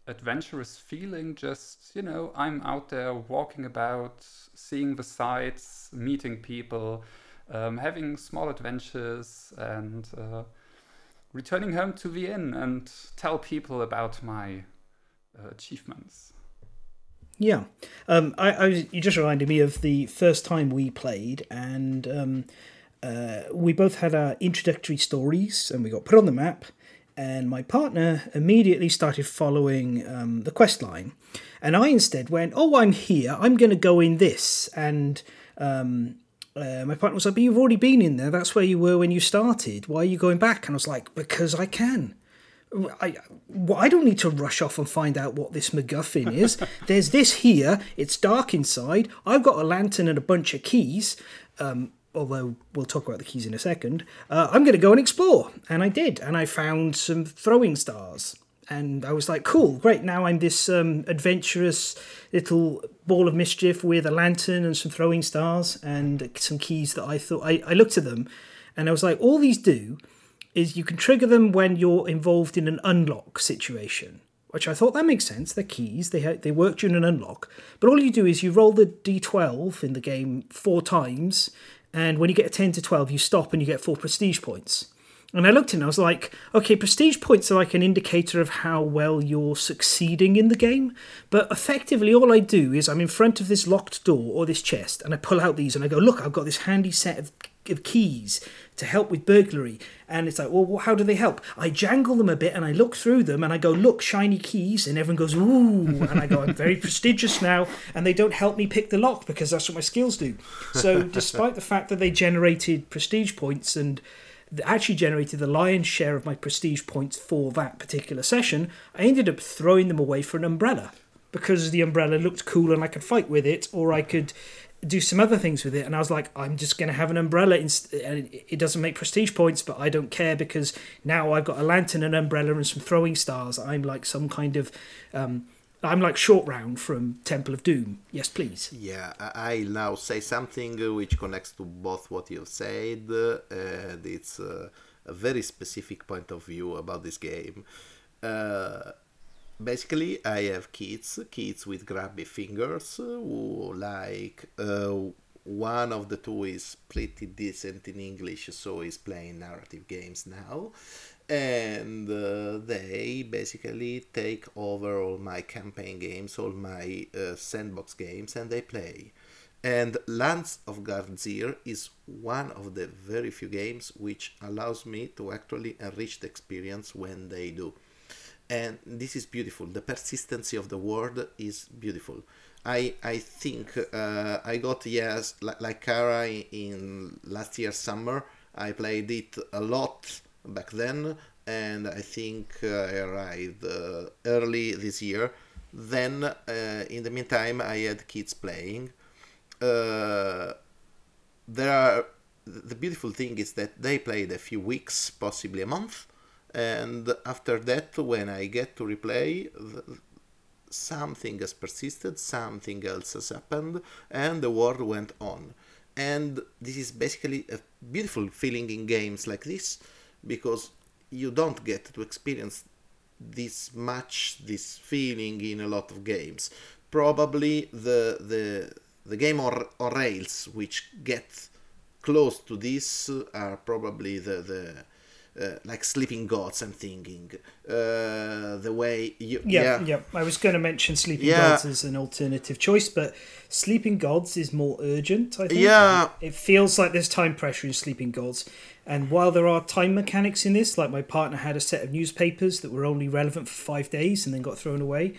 adventurous feeling. Just you know, I'm out there walking about, seeing the sights, meeting people, um, having small adventures, and uh, returning home to the inn and tell people about my uh, achievements. Yeah, um, I, I was, you just reminded me of the first time we played, and um, uh, we both had our introductory stories, and we got put on the map. And my partner immediately started following um, the quest line, and I instead went, "Oh, I'm here. I'm going to go in this." And um, uh, my partner was like, but you've already been in there. That's where you were when you started. Why are you going back? And I was like, because I can. I, I don't need to rush off and find out what this MacGuffin is. There's this here. It's dark inside. I've got a lantern and a bunch of keys. Um, although we'll talk about the keys in a second. Uh, I'm going to go and explore. And I did. And I found some throwing stars and I was like, cool, great. Now I'm this um, adventurous little ball of mischief with a lantern and some throwing stars and some keys that I thought I, I looked at them and I was like, all these do is you can trigger them when you're involved in an unlock situation, which I thought that makes sense. They're keys, they, they work during an unlock. But all you do is you roll the d12 in the game four times, and when you get a 10 to 12, you stop and you get four prestige points. And I looked and I was like, okay, prestige points are like an indicator of how well you're succeeding in the game. But effectively, all I do is I'm in front of this locked door or this chest, and I pull out these and I go, look, I've got this handy set of, of keys to help with burglary. And it's like, well, how do they help? I jangle them a bit and I look through them and I go, look, shiny keys. And everyone goes, ooh. And I go, I'm very prestigious now. And they don't help me pick the lock because that's what my skills do. So, despite the fact that they generated prestige points and actually generated the lion's share of my prestige points for that particular session, I ended up throwing them away for an umbrella because the umbrella looked cool and I could fight with it, or I could do some other things with it. And I was like, I'm just going to have an umbrella. And it doesn't make prestige points, but I don't care because now I've got a lantern, an umbrella, and some throwing stars. I'm like some kind of um, I'm like short round from Temple of Doom. Yes, please. Yeah, I now say something which connects to both what you've said, and it's a, a very specific point of view about this game. Uh, basically, I have kids, kids with grabby fingers, who like. Uh, one of the two is pretty decent in English, so he's playing narrative games now and uh, they basically take over all my campaign games, all my uh, sandbox games, and they play. And Lands of Galzyr is one of the very few games which allows me to actually enrich the experience when they do. And this is beautiful. The persistency of the world is beautiful. I I think uh, I got yes like, like Cara in last year's summer. I played it a lot back then, and I think uh, I arrived uh, early this year. Then, uh, in the meantime, I had kids playing. there are the beautiful thing is that they played a few weeks, possibly a month, and after that, when I get to replay, something has persisted, something else has happened, and the world went on. And this is basically a beautiful feeling in games like this because you don't get to experience this much this feeling in a lot of games. Probably the the the game or, or rails which get close to this are probably the the uh, like Sleeping Gods. I'm thinking uh, the way you Yeah, yeah yeah. I was going to mention Sleeping Yeah. Gods as an alternative choice, but Sleeping Gods is more urgent. I think. Yeah. It feels like there's time pressure in Sleeping Gods, and while there are time mechanics in this, like my partner had a set of newspapers that were only relevant for five days and then got thrown away.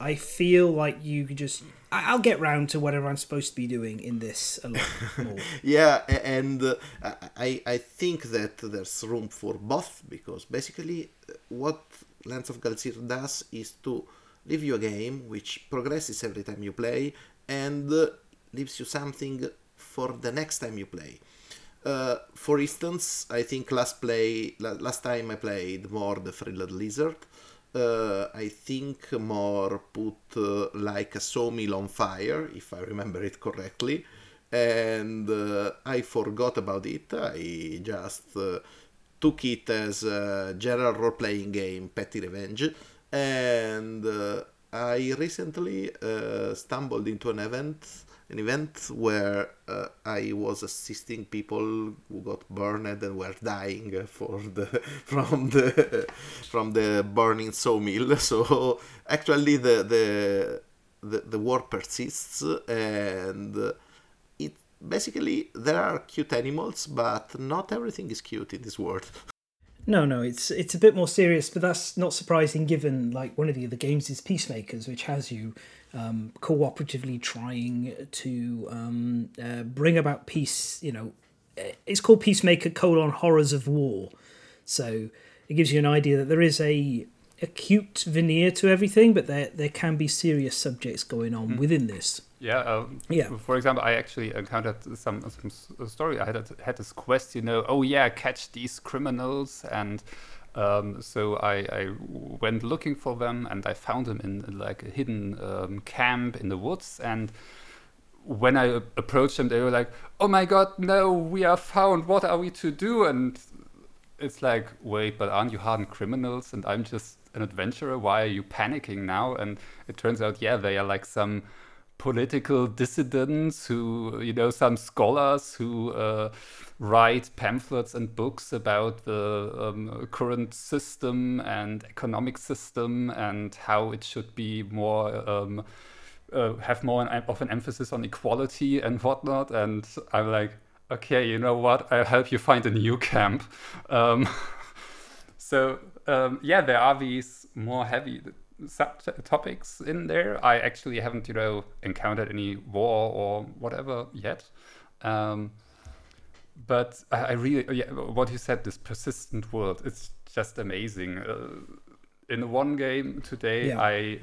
I feel like you could just. I'll get round to whatever I'm supposed to be doing in this a lot more. yeah and uh, I, I think that there's room for both because basically uh, what Lands of Galzyr does is to leave you a game which progresses every time you play and uh, leaves you something for the next time you play uh, for instance I think last play last time I played more the Frilled Lizard uh, I think more put uh, like a sawmill on fire, if I remember it correctly. And uh, I forgot about it. I just uh, took it as a general role playing game, Petty Revenge. And uh, I recently uh, stumbled into an event an event where uh, I was assisting people who got burned and were dying for the from the from the burning sawmill. So actually, the the the, the war persists, and it basically there are cute animals, but not everything is cute in this world. No, no, it's it's a bit more serious, but that's not surprising given like one of the other games is Peacemakers, which has you um, cooperatively trying to um, uh, bring about peace. You know, eh, it's called Peacemaker: colon Horrors of War. So it gives you an idea that there is a acute veneer to everything, but there there can be serious subjects going on within this. Yeah, um, Yeah. For example, I actually encountered some some story. I had had this quest, you know. Oh yeah, catch these criminals, and um, so I, I went looking for them, and I found them in like a hidden um, camp in the woods. And when I approached them, they were like, "Oh my God, no, we are found. What are we to do?" And it's like, wait, but aren't you hardened criminals? And I'm just an adventurer. Why are you panicking now? And it turns out, yeah, they are like some political dissidents who, you know, some scholars who uh, write pamphlets and books about the um, current system and economic system and how it should be more. Um, uh, have more of an emphasis on equality and whatnot. And I'm like, okay, you know what? I'll help you find a new camp. Um, so um, yeah, there are these more heavy topics in there. I actually haven't, you know, encountered any war or whatever yet. Um, but I, I really, yeah, what you said, this persistent world, it's just amazing. Uh, in one game today, Yeah. I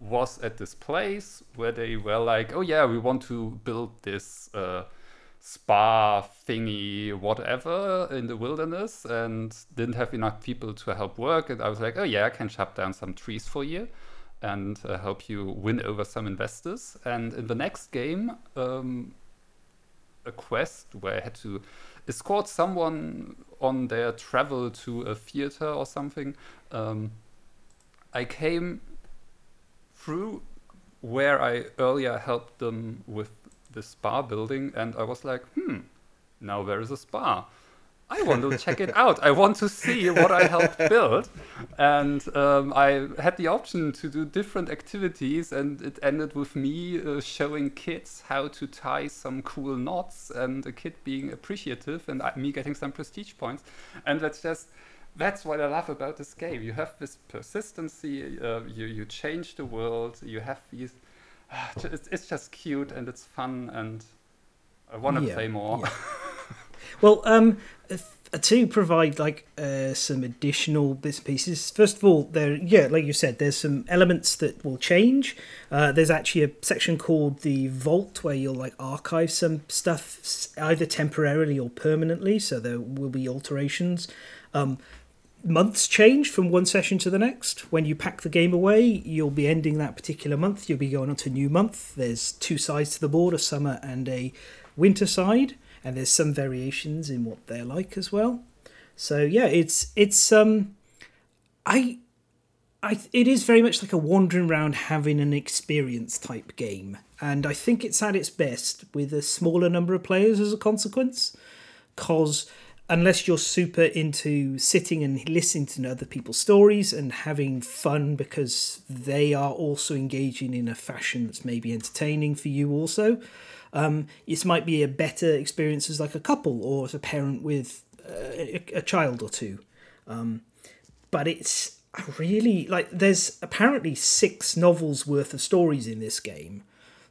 was at this place where they were like, oh yeah, we want to build this uh, spa thingy, whatever, in the wilderness, and didn't have enough people to help work. And I was like, oh yeah, I can chop down some trees for you and uh, help you win over some investors. And in the next game, um, a quest where I had to escort someone on their travel to a theater or something. Um, I came through where I earlier helped them with the spa building, and I was like, hmm, now there is a spa. I want to check it out. I want to see what I helped build. And um, I had the option to do different activities, and it ended with me uh, showing kids how to tie some cool knots, and a kid being appreciative, and me getting some prestige points. And that's just that's what I love about this game. You have this persistency. Uh, you you change the world. You have these. It's, it's just cute and it's fun, and I want to Yeah, play more. yeah. Well, um, to provide like uh, some additional bits pieces. First of all, there, yeah, like you said, there's some elements that will change. Uh, there's actually a section called the Vault where you'll like archive some stuff either temporarily or permanently. So there will be alterations. Um, months change from one session to the next. When you pack the game away, you'll be ending that particular month. You'll be going on to a new month. There's two sides to the board, a summer and a winter side, and there's some variations in what they're like as well. So yeah, it's it's um, I, I it is very much like a wandering around having an experience type game, and I think it's at its best with a smaller number of players as a consequence, cause unless you're super into sitting and listening to other people's stories and having fun because they are also engaging in a fashion that's maybe entertaining for you also um, this might be a better experience as like a couple or as a parent with uh, a, a, child or two. Um, but it's really like there's apparently six novels worth of stories in this game.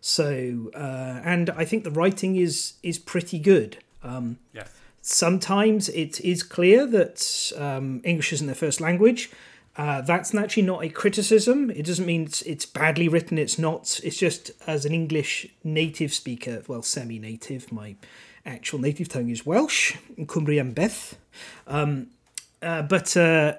So uh, and i think the writing is is pretty good. Um, yes. Sometimes it is clear that um, English isn't their first language. Uh, that's actually not a criticism. It doesn't mean it's, it's, badly written. It's not. It's just as an English native speaker, well, semi-native. My actual native tongue is Welsh, Cymru Beth. Um, uh, but uh,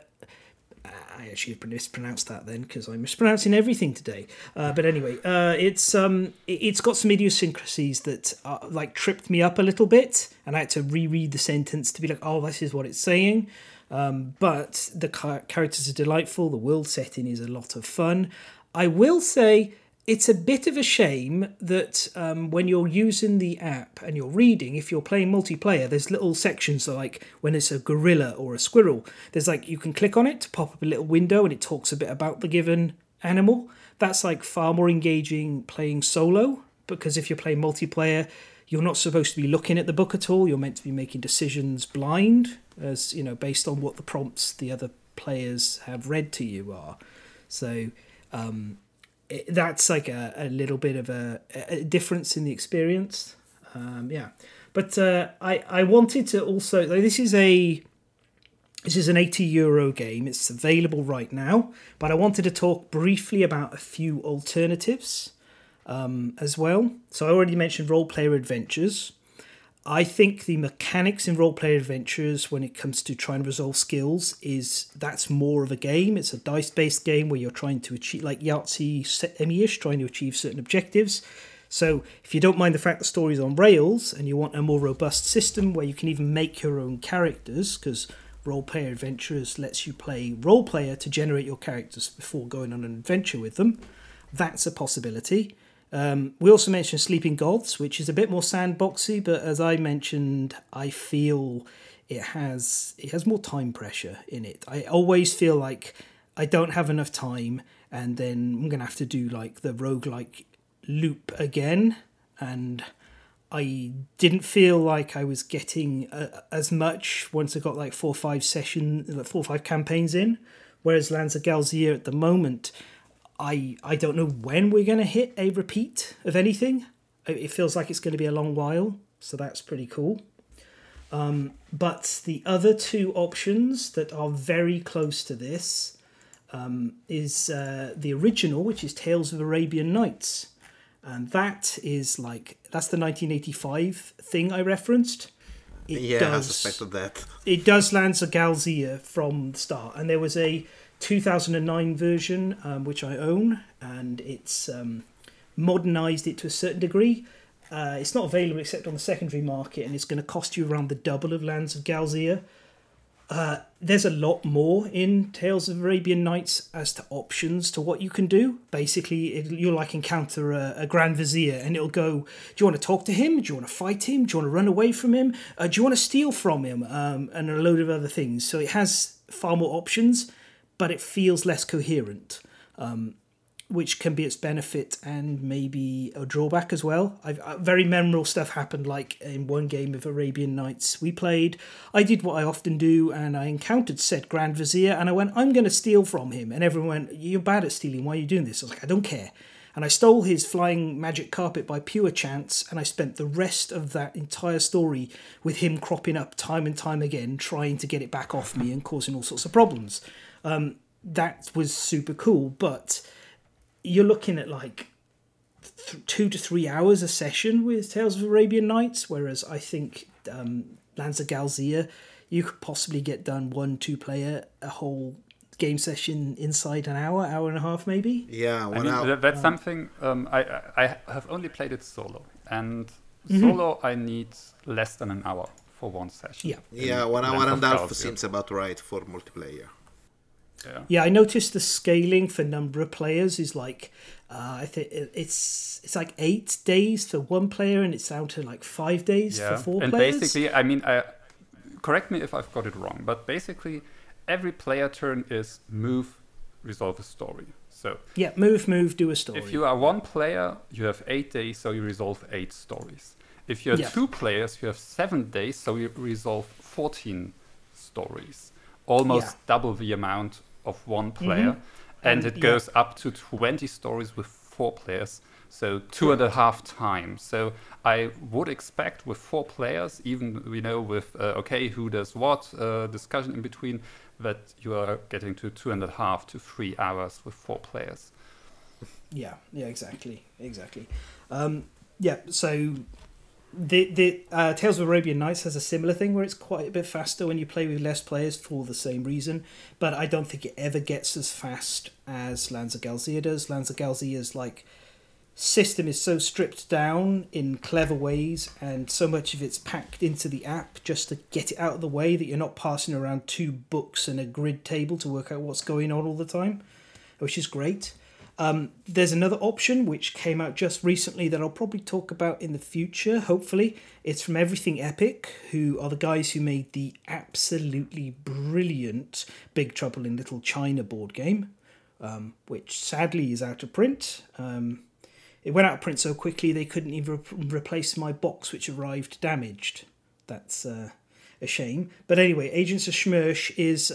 I actually mispronounced that then because I'm mispronouncing everything today. Uh, but anyway, uh, it's um, it's got some idiosyncrasies that uh, like tripped me up a little bit, and I had to reread the sentence to be like, oh, this is what it's saying. Um, but the characters are delightful. The world setting is a lot of fun. I will say it's a bit of a shame that um, when you're using the app and you're reading, if you're playing multiplayer, there's little sections like when it's a gorilla or a squirrel, there's like you can click on it to pop up a little window and it talks a bit about the given animal. That's like far more engaging playing solo because if you're playing multiplayer, you're not supposed to be looking at the book at all. You're meant to be making decisions blind, as you know, based on what the prompts the other players have read to you are. So um, it, that's like a, a little bit of a, a difference in the experience. Um, yeah, but uh, I I wanted to also this is a this is an 80 euro game. It's available right now, but I wanted to talk briefly about a few alternatives um, as well. So I already mentioned roll player adventures. I think the mechanics in roll player adventures when it comes to trying to resolve skills is that's more of a game. It's a dice based game where you're trying to achieve like Yahtzee semi-ish, trying to achieve certain objectives. So if you don't mind the fact the story's on rails and you want a more robust system where you can even make your own characters, because roll player adventures lets you play role player to generate your characters before going on an adventure with them, that's a possibility. Um, we also mentioned Sleeping Gods, which is a bit more sandboxy, but as I mentioned, I feel it has it has more time pressure in it. I always feel like I don't have enough time, and then I'm gonna have to do like the roguelike loop again, and I didn't feel like I was getting uh, as much once I got like four or five session, like four or five campaigns in. Whereas Lands of Galzyr at the moment, I I don't know when we're going to hit a repeat of anything. It feels like it's going to be a long while, so that's pretty cool. Um, but the other two options that are very close to this um, is uh, the original, which is Tales of Arabian Nights, and that is like that's the 1985 thing I referenced. It yeah, does, I suspected that. It does Lands of Galzyr from the start, and there was a 2009 version, um, which I own, and it's um, modernized it to a certain degree. Uh, it's not available except on the secondary market, and it's going to cost you around the double of Lands of Galzyr. Uh, there's a lot more in Tales of Arabian Nights as to options to what you can do. Basically, it, you'll like encounter a, a, Grand Vizier, and it'll go: Do you want to talk to him? Do you want to fight him? Do you want to run away from him? Uh, do you want to steal from him? Um, and a load of other things. So it has far more options but it feels less coherent, um, which can be its benefit and maybe a drawback as well. I've, uh, very memorable stuff happened, like in one game of Arabian Nights we played. I did what I often do, and I encountered said Grand Vizier, and I went, "I'm going to steal from him," and everyone went, "You're bad at stealing. Why are you doing this?" I was like, "I don't care." and I stole his flying magic carpet by pure chance, and I spent the rest of that entire story with him cropping up time and time again, trying to get it back off me and causing all sorts of problems. Um, that was super cool, but you're looking at like th- two to three hours a session with Tales of Arabian Nights, whereas I think um, Lands of Galzyr, you could possibly get done one two player a whole game session inside an hour, hour and a half maybe. Yeah, I mean, hour. that's something um, I, I I have only played it solo, and Mm-hmm. solo I need less than an hour for one session. Yeah. yeah, one hour and a half seems about right for multiplayer. Yeah. Yeah, I noticed the scaling for number of players is like uh, I think it's it's like eight days for one player, and it's down to like five days Yeah, for four and players. And basically, I mean, I, correct me if I've got it wrong, but basically, every player turn is move, resolve a story. So yeah, move, move, do a story. if you are one player, you have eight days, so you resolve eight stories. If you're Yeah. two players, you have seven days, so you resolve fourteen stories, almost Yeah. Double the amount of one player, and, And, it yeah. goes up to twenty stories with four players. So two and a half times. So I would expect with four players, even you know with uh, okay who does what uh, discussion in between, that you are getting to two and a half to three hours with four players. Yeah, yeah, exactly, exactly. Um, yeah, so the the uh, Tales of Arabian Nights has a similar thing where it's quite a bit faster when you play with less players for the same reason, but I don't think it ever gets as fast as of Galzyr does. Of Galzyr's like system is so stripped down in clever ways and so much of it's packed into the app just to get it out of the way that you're not passing around two books and a grid table to work out what's going on all the time which is great um, there's another option which came out just recently that I'll probably talk about in the future, hopefully. It's from Everything Epic, who are the guys who made the absolutely brilliant Big Trouble in Little China board game, um, which sadly is out of print. Um, it went out of print so quickly they couldn't even re- replace my box, which arrived damaged. That's uh, a shame. But anyway, Agents of SMERSH is.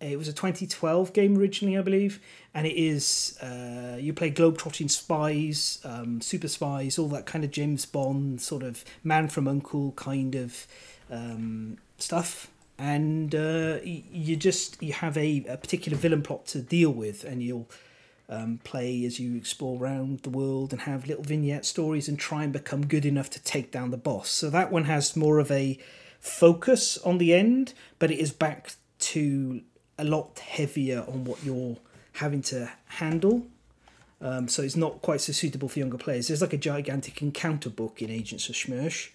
It was a 2012 game originally, I believe, and it is uh, you play globetrotting spies, um, super spies, all that kind of James Bond sort of Man from Uncle kind of um, stuff, and uh, you just you have a, a particular villain plot to deal with, and you'll um, play as you explore around the world and have little vignette stories and try and become good enough to take down the boss. So that one has more of a focus on the end, but it is back to a lot heavier on what you're having to handle. Um, so it's not quite so suitable for younger players. There's like a gigantic encounter book in Agents of SMERSH,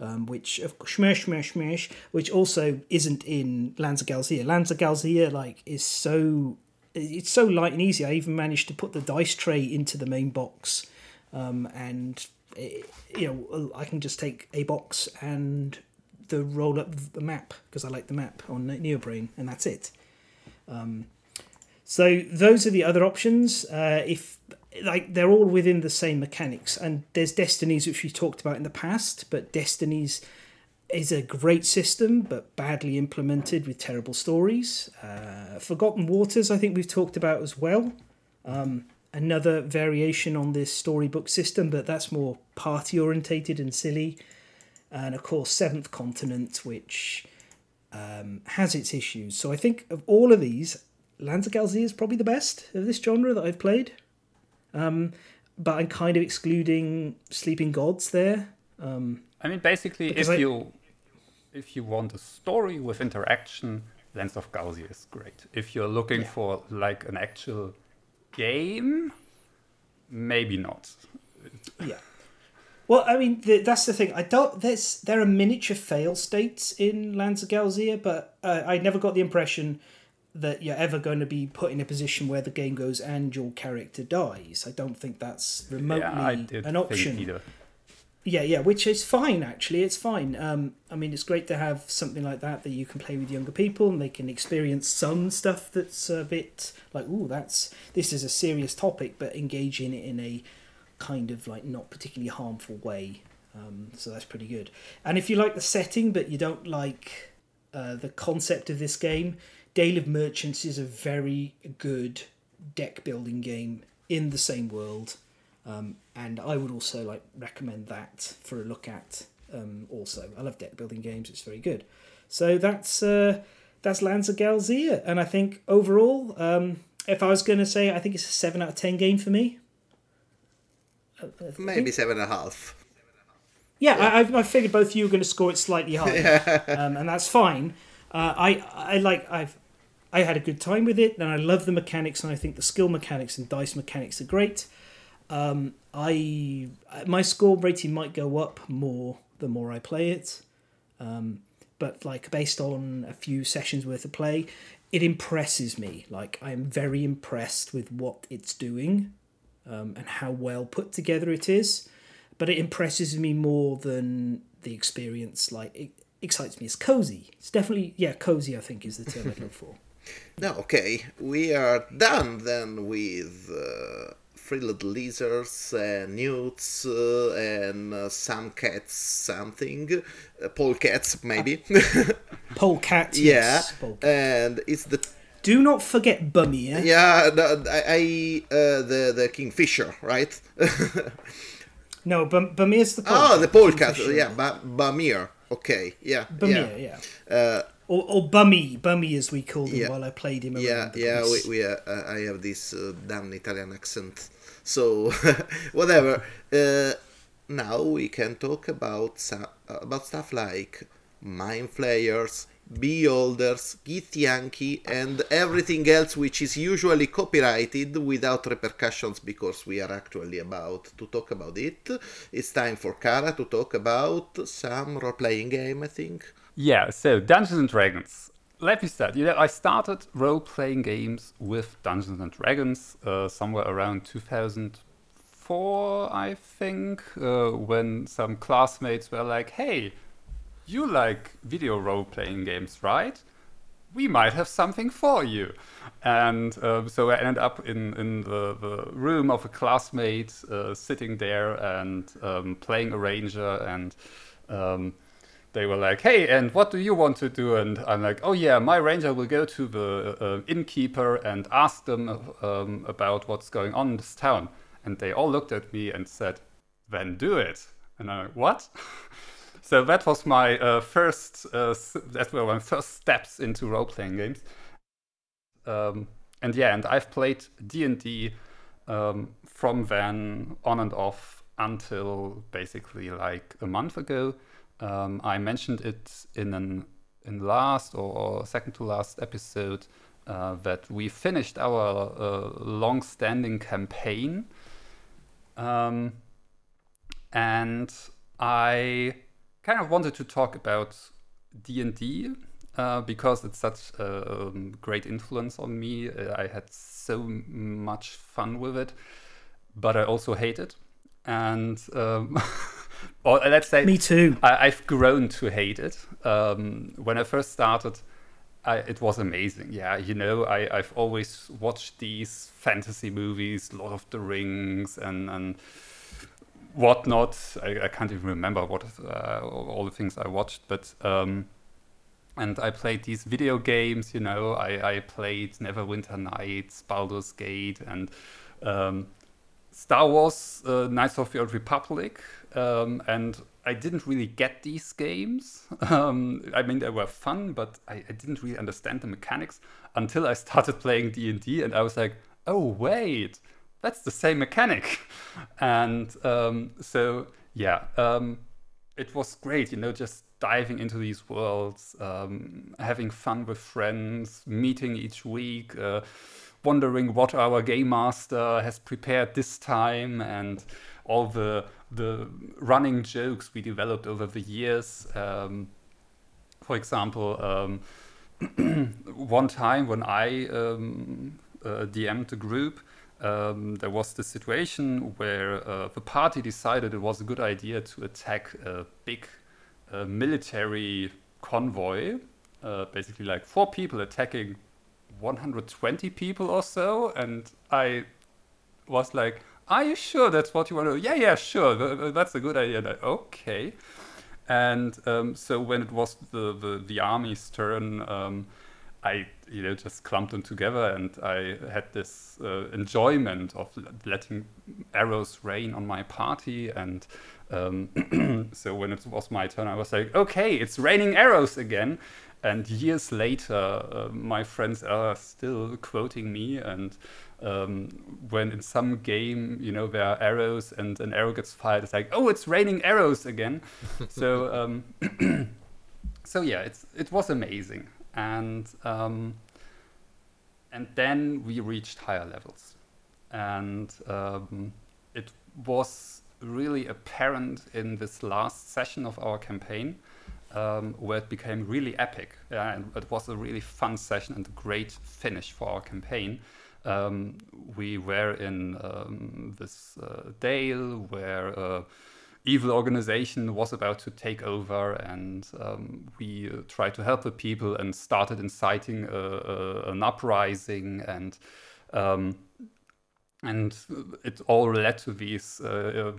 um, which of SMERSH, SMERSH, which also isn't in of Galzyr. Of Galzyr like is so it's so light and easy. I even managed to put the dice tray into the main box, um, and eh, you know I can just take a box and the roll up the map because I like the map on neoprene, and that's it. Um, so those are the other options. Uh, if like they're all within the same mechanics, and there's Destinies which we talked about in the past, but Destinies is a great system but badly implemented with terrible stories. Uh, Forgotten Waters, I think we've talked about as well. Um, another variation on this storybook system, but that's more party orientated and silly. And of course, Seventh Continent, which um, has its issues. So I think of all of these, Lands of Galzyr is probably the best of this genre that I've played. Um, but I'm kind of excluding Sleeping Gods there. Um, I mean, basically, if I- you if you want a story with interaction, Lands of Galzyr is great. If you're looking Yeah. for like an actual game, maybe not. yeah. Well, I mean, th- that's the thing. I don't. There's there are miniature fail states in Lands of Galzyr, but uh, I never got the impression that you're ever going to be put in a position where the game goes and your character dies. I don't think that's remotely yeah, an option. Yeah, yeah, which is fine actually. It's fine. Um, I mean, it's great to have something like that that you can play with younger people and they can experience some stuff that's a bit like, ooh, that's this is a serious topic, but engaging it in a kind of like not particularly harmful way. Um, so that's pretty good. And if you like the setting but you don't like uh, the concept of this game, Dale of Merchants is a very good deck building game in the same world. Um, and I would also like recommend that for a look at. Um, also, I love deck building games; it's very good. So that's uh, that's of Galzyr, and I think overall, um, if I was going to say, I think it's a seven out of ten game for me. Maybe seven and a half. Yeah, I, I, I figured both of you were going to score it slightly higher, um, and that's fine. Uh, I I like I've I had a good time with it, and I love the mechanics, and I think the skill mechanics and dice mechanics are great. Um, I my score rating might go up more the more I play it, um, but like based on a few sessions worth of play, it impresses me. Like I am very impressed with what it's doing, um, and how well put together it is. But it impresses me more than the experience. Like it excites me. It's cozy. It's definitely yeah, cozy. I think is the term I look for. No, okay, we are done then with uh, frilled lizards and newts uh, and uh, some cats, something, uh, polecats maybe. Polecat. yeah, Yes, and it's the Do not forget Bummy. Eh? yeah the, I, I uh, the the kingfisher right. No, Bum- Bumir's the polecat. oh, the polecat, Kingfisher. yeah, ba- Bamir. Okay, yeah, Bumir, yeah. yeah. Uh, Or, or Bummy, Bummy as we called him Yeah. while I played him. yeah the yeah place. we, we uh, uh, i have this uh, damn italian accent so whatever uh, now we can talk about some, about stuff like mind flayers beholders githyanki and everything else which is usually copyrighted without repercussions because we are actually about to talk about it it's time for Cara to talk about some role-playing game i think Yeah, so Dungeons and Dragons. Let me start. You know, I started role playing games with Dungeons and Dragons uh, somewhere around 2004, I think, uh, when some classmates were like, hey, you like video role playing games, right? we might have something for you. And um, so I ended up in, in the, the room of a classmate, uh, sitting there and um, playing a ranger. And um, they were like, hey, and what do you want to do? And I'm like, oh, yeah, my ranger will go to the uh, innkeeper and ask them um, about what's going on in this town. And they all looked at me and said, then do it. And I'm like, what? So that was my uh, first. Uh, that were my first steps into role playing games. Um, and yeah, and I've played D and D um, from then on and off until basically like a month ago. Um, I mentioned it in an in last or, second to last episode uh, that we finished our uh, long-standing campaign. Um, and I kind of wanted to talk about D and D uh, because it's such a um, great influence on me. Uh, I had so much fun with it, but I also hate it. And um, or let's say Me too. I, I've grown to hate it. Um, when I first started, I, it was amazing. Yeah, you know, I, I've always watched these fantasy movies, Lord of the Rings, and and whatnot. I, I can't even remember what uh, all the things I watched, but um, and I played these video games. You know, I, I played Neverwinter Nights, Baldur's Gate, and um, Star Wars: uh, Knights of the Old Republic. Um, and I didn't really get these games. Um, I mean, they were fun, but I, I didn't really understand the mechanics until I started playing D and D, and I was like, "Oh wait, that's the same mechanic." And um, so, yeah, um, it was great. You know, just diving into these worlds, um, having fun with friends, meeting each week. Uh, wondering what our game master has prepared this time and all the the running jokes we developed over the years. Um, for example, um, one time when I um, uh, DM'd the group, um, there was this situation where uh, the party decided it was a good idea to attack a big uh, military convoy, uh, basically like four people attacking 120 people or so, and I was like, "Are you sure that's what you want to do?" Yeah, yeah, sure. th- th- That's a good idea. I, okay. And um, so when it was the the, the army's turn, um, I you know just clumped them together, and I had this uh, enjoyment of letting arrows rain on my party. And um, so when it was my turn, I was like, "Okay, it's raining arrows again." And years later, uh, my friends are still quoting me, and um, when in some game, you know, there are arrows and an arrow gets fired, it's like, oh, it's raining arrows again. so, um, so yeah, it's it was amazing, and um, and then we reached higher levels, and um, it was really apparent in this last session of our campaign. Um, where it became really epic. Yeah, and it was a really fun session and a great finish for our campaign um, we were in um, this uh, dale where a evil organization was about to take over, and um, we uh, tried to help the people and started inciting a, a, an uprising and. Um, and it all led to these uh,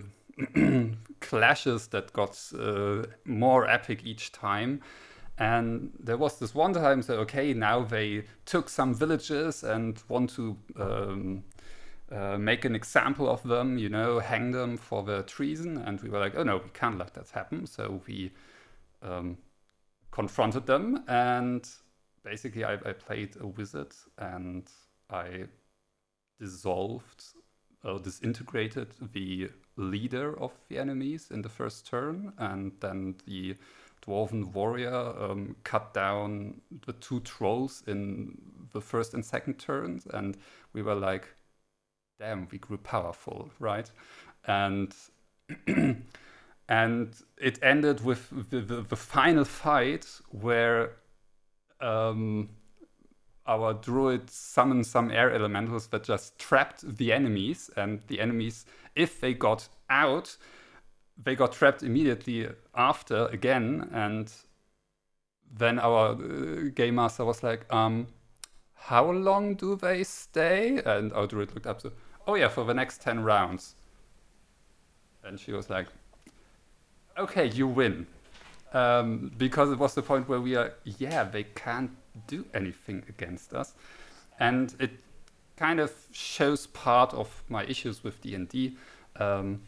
clashes that got uh, more epic each time. And there was this one time, so okay, now they took some villages and want to um, uh, make an example of them, you know, hang them for the treason. And we were like, oh no, we can't let that happen. So we um, confronted them, and basically, I, I, played a wizard and I dissolved or disintegrated the leader of the enemies in the first turn, and then the dwarven warrior um, cut down the two trolls in the first and second turns, and we were like, "Damn, we grew powerful, right?" And and it ended with the, the, the final fight where um, our druid summoned some air elementals that just trapped the enemies, and the enemies, if they got out, they got trapped immediately after again, and then our uh, game master was like, um, "How long do they stay?" And our druid looked up, "Oh yeah, for the next ten rounds." And she was like, "Okay, you win," um, because it was the point where we are, yeah, they can't do anything against us, and it kind of shows part of my issues with D and D. Um,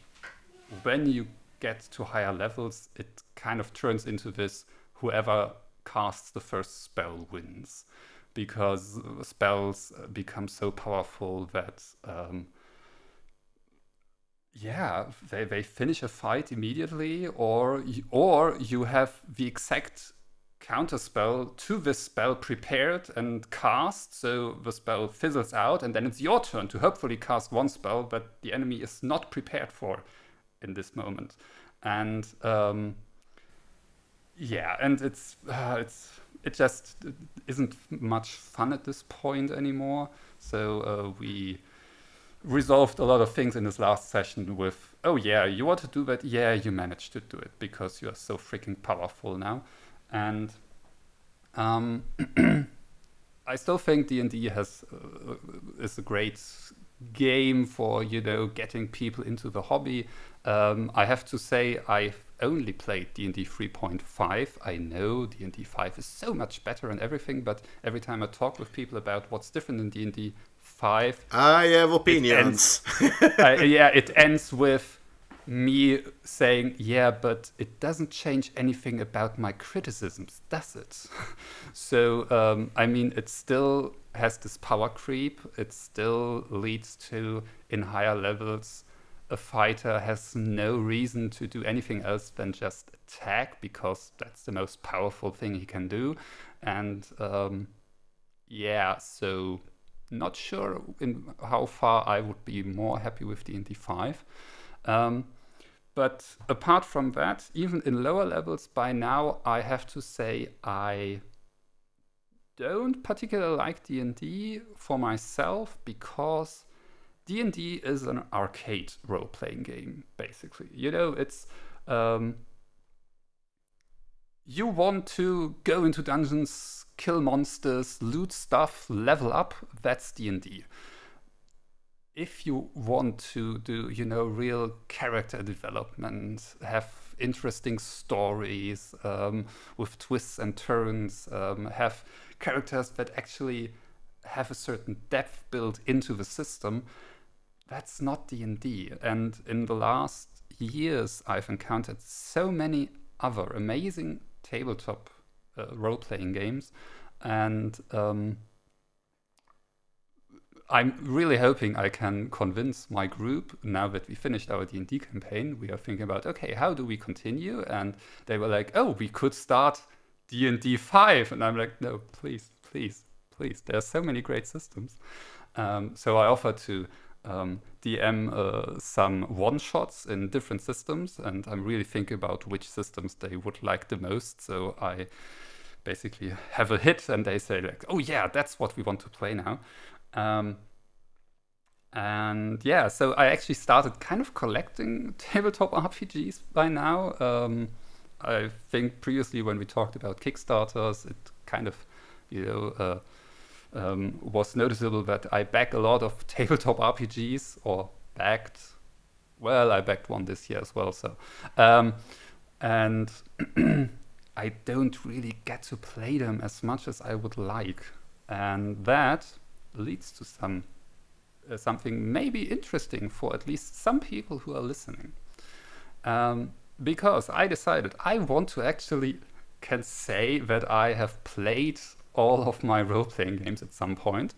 when you get to higher levels, it kind of turns into this whoever casts the first spell wins because spells become so powerful that um, yeah they, they finish a fight immediately or or you have the exact counter spell to this spell prepared and cast so the spell fizzles out and then it's your turn to hopefully cast one spell that the enemy is not prepared for in this moment, and um, yeah, and it's uh, it's it just isn't much fun at this point anymore. So uh, we resolved a lot of things in this last session with, oh yeah, you want to do that? Yeah, you managed to do it because you are so freaking powerful now, and um, I still think D and D has uh, is a great game for you know getting people into the hobby um, I have to say I've only played D&D 3.5. I know D&D 5 is so much better and everything, but every time I talk with people about what's different in D&D 5, I have opinions. It ends, uh, yeah, it ends with me saying, "Yeah, but it doesn't change anything about my criticisms, does it?" so, um, I mean, it still has this power creep. It still leads to in higher levels a fighter has no reason to do anything else than just attack because that's the most powerful thing he can do. And um, yeah, so not sure in how far I would be more happy with D&D 5. Um, but apart from that, even in lower levels by now, I have to say I don't particularly like D&D for myself because D&D is an arcade role-playing game, basically. You know, it's... Um, you want to go into dungeons, kill monsters, loot stuff, level up, that's D&D. If you want to do, you know, real character development, have interesting stories um, with twists and turns, um, have characters that actually have a certain depth built into the system, that's not D&D. And in the last years, I've encountered so many other amazing tabletop uh, role-playing games, and um, I'm really hoping I can convince my group now that we finished our D&D campaign. We are thinking about okay, how do we continue? And they were like, oh, we could start D&D five, and I'm like, no, please, please, please. There are so many great systems. Um, so I offered to um, DM uh, some one shots in different systems, and I'm really thinking about which systems they would like the most. So I basically have a hit, and they say like, "Oh yeah, that's what we want to play now." Um, and yeah, so I actually started kind of collecting tabletop RPGs by now. Um, I think previously when we talked about Kickstarters, it kind of, you know, uh, um, was noticeable that I back a lot of tabletop RPGs or backed. Well, I backed one this year as well. So, um, and I don't really get to play them as much as I would like, and that leads to some uh, something maybe interesting for at least some people who are listening. Um, because I decided I want to actually can say that I have played all of my role playing games at some point,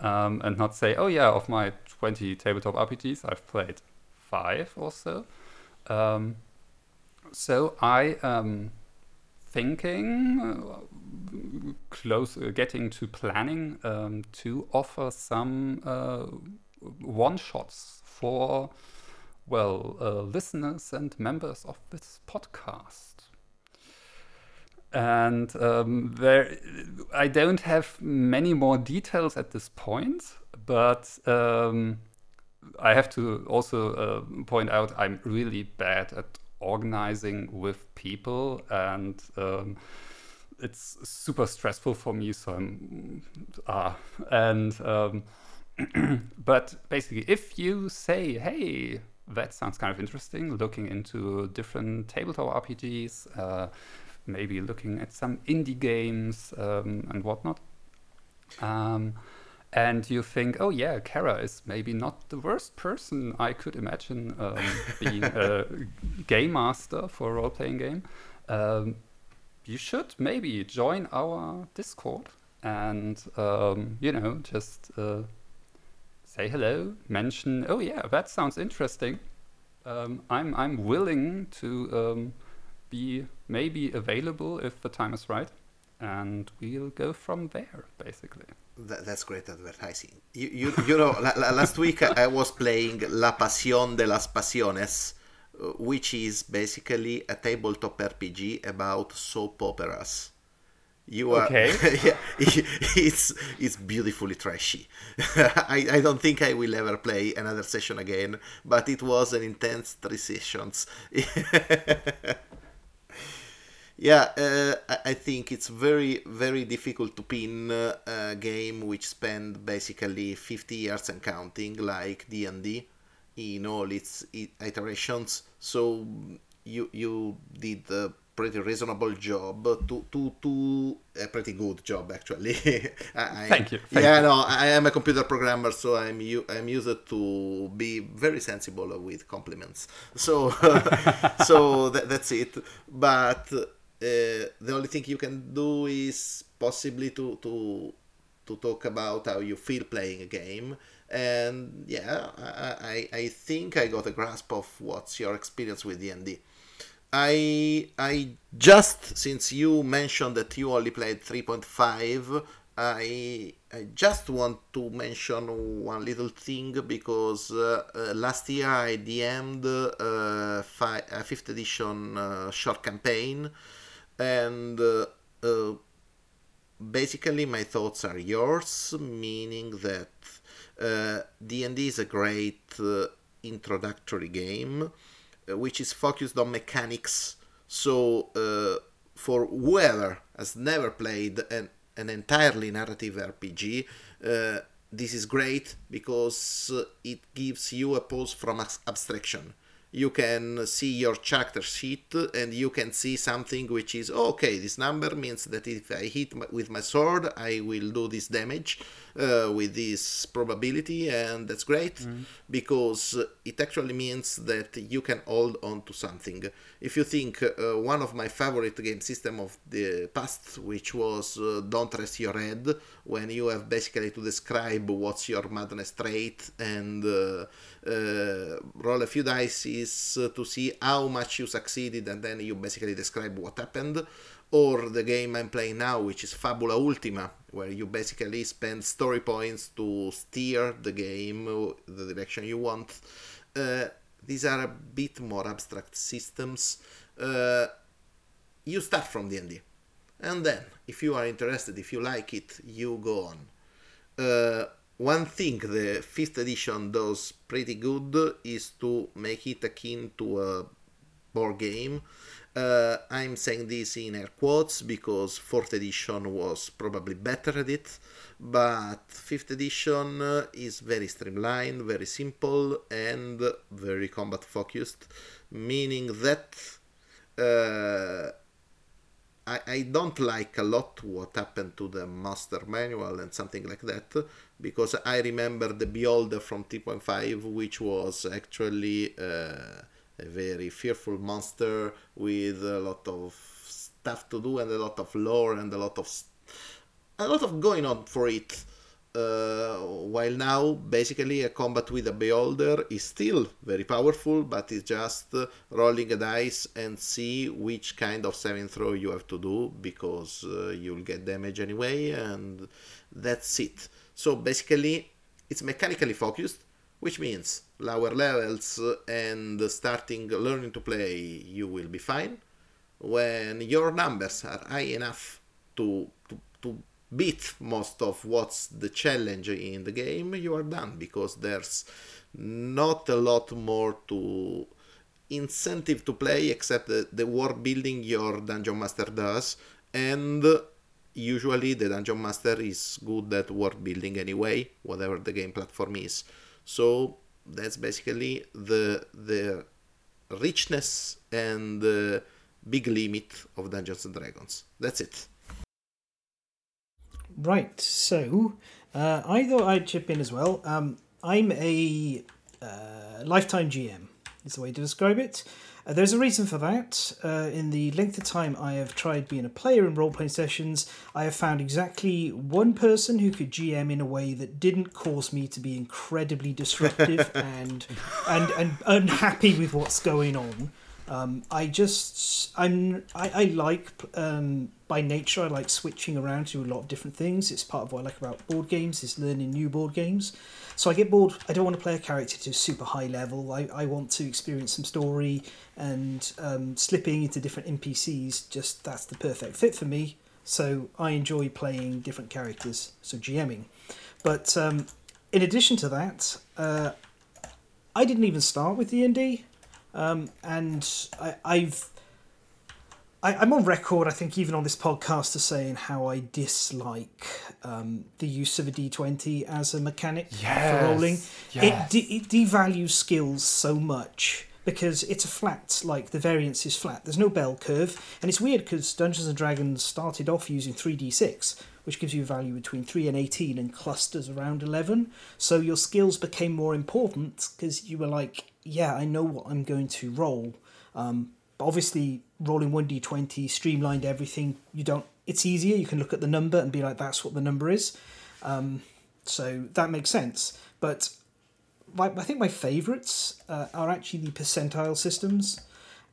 um, and not say, oh yeah, of my 20 tabletop RPGs, I've played five or so. Um, so I am thinking, uh, close, uh, getting to planning um, to offer some uh, one shots for, well, uh, listeners and members of this podcast and um, there I don't have many more details at this point, but um, I have to also uh, point out I'm really bad at organizing with people, and um, it's super stressful for me. So I'm ah, and um, but basically, if you say, "Hey," that sounds kind of interesting. Looking into different tabletop RPGs, uh, maybe looking at some indie games um, and whatnot. Um, and you think, oh yeah, Cara is maybe not the worst person I could imagine um, being a game master for a role playing game. Um, you should maybe join our Discord and, um, you know, just uh, say hello, mention, oh yeah, that sounds interesting. Um, I'm, I'm willing to be maybe available if the time is right, and we'll go from there, basically. That, that's great advertising. You, you, you know, last week I was playing La Pasión de las Pasiones, uh, which is basically a tabletop RPG about soap operas. You are okay. yeah, it's it's beautifully trashy. I, I don't think I will ever play another session again, but it was an intense three sessions. Yeah, uh, I think it's very, very difficult to pin uh, a game which spent basically 50 years and counting, like D&D, in all its iterations. So you you did a pretty reasonable job to to to a pretty good job actually. I, Thank you. Thank yeah, you. no, I am a computer programmer, so I'm I'm used to be very sensible with compliments. So so that, that's it. But uh, the only thing you can do is possibly to to to talk about how you feel playing a game. And yeah i i think i got a grasp of what's your experience with d&d i i just since you mentioned that you only played 3.5 I, I just want to mention one little thing because uh, uh, last year I DM'd uh, fi- a 5th edition uh, short campaign and uh, uh, basically my thoughts are yours meaning that d&d uh, is a great uh, introductory game uh, which is focused on mechanics. So for whoever has never played an, an entirely narrative rpg this is great because it gives you a pause from abstraction you can see your character sheet and you can see something which is oh, okay this number means that if i hit my, with my sword i will do this damage uh, with this probability, and that's great mm. because it actually means that you can hold on to something. If you think uh, one of my favorite game system of the past, which was uh, Don't Rest Your Head, when you have basically to describe what's your madness trait and uh, roll a few dice to see how much you succeeded, and then you basically describe what happened or the game I'm playing now, which is Fabula Ultima, where you basically spend story points to steer the game the direction you want. Uh, these are a bit more abstract systems. Uh, you start from D&D, and then if you are interested, if you like it, you go on. Uh, one thing the fifth edition does pretty good is to make it akin to a board game. Uh, I'm saying this in air quotes because 4th edition was probably better at it, but 5th edition uh, is very streamlined, very simple, and very combat focused, meaning that uh, I don't like a lot what happened to the Monster Manual and something like that because I remember the Beholder from 3.5, which was actually. Uh, a very fearful monster with a lot of stuff to do and a lot of lore and a lot of a lot of going on for it. Uh, while now, basically, a combat with a beholder is still very powerful, but it's just uh, rolling a dice and see which kind of saving throw you have to do because uh, you'll get damage anyway, and that's it. So basically, it's mechanically focused, which means lower levels and starting learning to play you will be fine. When your numbers are high enough to, to, to beat most of what's the challenge in the game you are done because there's not a lot more to incentive to play except the, the world building your dungeon master does and usually the dungeon master is good at world building anyway whatever the game platform is so that's basically the the richness and the big limit of Dungeons and Dragons. That's it. Right. So uh, I thought I'd chip in as well. Um, I'm a uh, lifetime GM. Is the way to describe it. Uh, there's a reason for that. Uh, in the length of time I have tried being a player in role playing sessions, I have found exactly one person who could GM in a way that didn't cause me to be incredibly disruptive and, and and unhappy with what's going on. Um, I just I'm I, I like um, by nature I like switching around to a lot of different things. It's part of what I like about board games is learning new board games. So I get bored. I don't want to play a character to super high level. I, I want to experience some story and um, slipping into different NPCs. Just that's the perfect fit for me. So I enjoy playing different characters. So GMing, but um, in addition to that, uh, I didn't even start with D and D, um, and I, I've I, am on record, I think, even on this podcast, as saying how I dislike um, the use of a d20 as a mechanic yes, for rolling. Yes. It, de- it devalues skills so much because it's a flat, like the variance is flat. There's no bell curve, and it's weird because Dungeons and Dragons started off using 3d6, which gives you a value between 3 and 18 and clusters around 11. So your skills became more important because you were like, yeah, I know what I'm going to roll. Um, but obviously, rolling 1d20 streamlined everything. You don't. It's easier. You can look at the number and be like, "That's what the number is." Um, so that makes sense. But my, I think my favourites uh, are actually the percentile systems,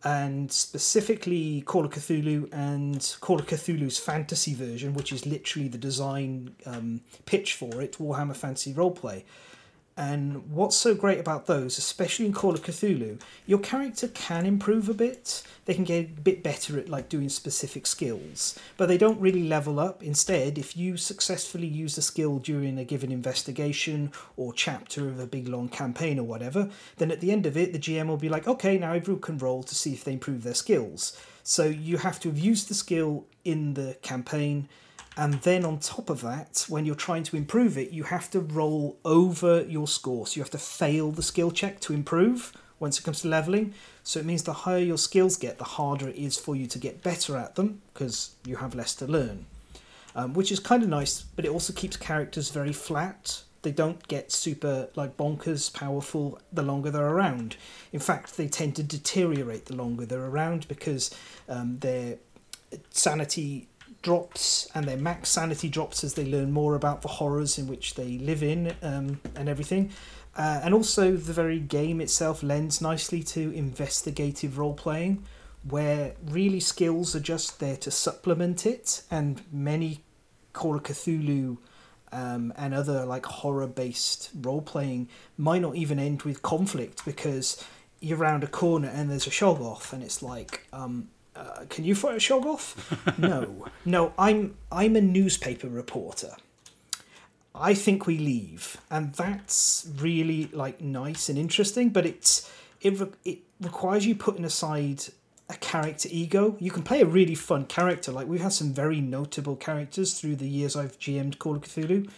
and specifically Call of Cthulhu and Call of Cthulhu's fantasy version, which is literally the design um, pitch for it, Warhammer Fantasy Roleplay. And what's so great about those, especially in Call of Cthulhu, your character can improve a bit. They can get a bit better at like doing specific skills, but they don't really level up. Instead, if you successfully use a skill during a given investigation or chapter of a big long campaign or whatever, then at the end of it, the GM will be like, okay, now everyone can roll to see if they improve their skills. So you have to have used the skill in the campaign and then on top of that, when you're trying to improve it, you have to roll over your score. So you have to fail the skill check to improve once it comes to leveling. So it means the higher your skills get, the harder it is for you to get better at them because you have less to learn. um, which is kind of nice. But it also keeps characters very flat. They don't get super like bonkers powerful the longer they're around. In fact, they tend to deteriorate the longer they're around because um, their sanity drops and their max sanity drops as they learn more about the horrors in which they live in um, and everything. Uh, and also, the very game itself lends nicely to investigative role playing, where really skills are just there to supplement it, and many Call of Cthulhu um, and other like horror based role playing might not even end with conflict because you're around a corner and there's a shoggoth, and it's like, um, uh, can you fight a shoggoth? no, no, I'm I'm a newspaper reporter. I think we leave, and that's really like nice and interesting. But it's it re- it requires you putting aside a character ego. You can play a really fun character. Like we've had some very notable characters through the years I've GM'd Call of Cthulhu,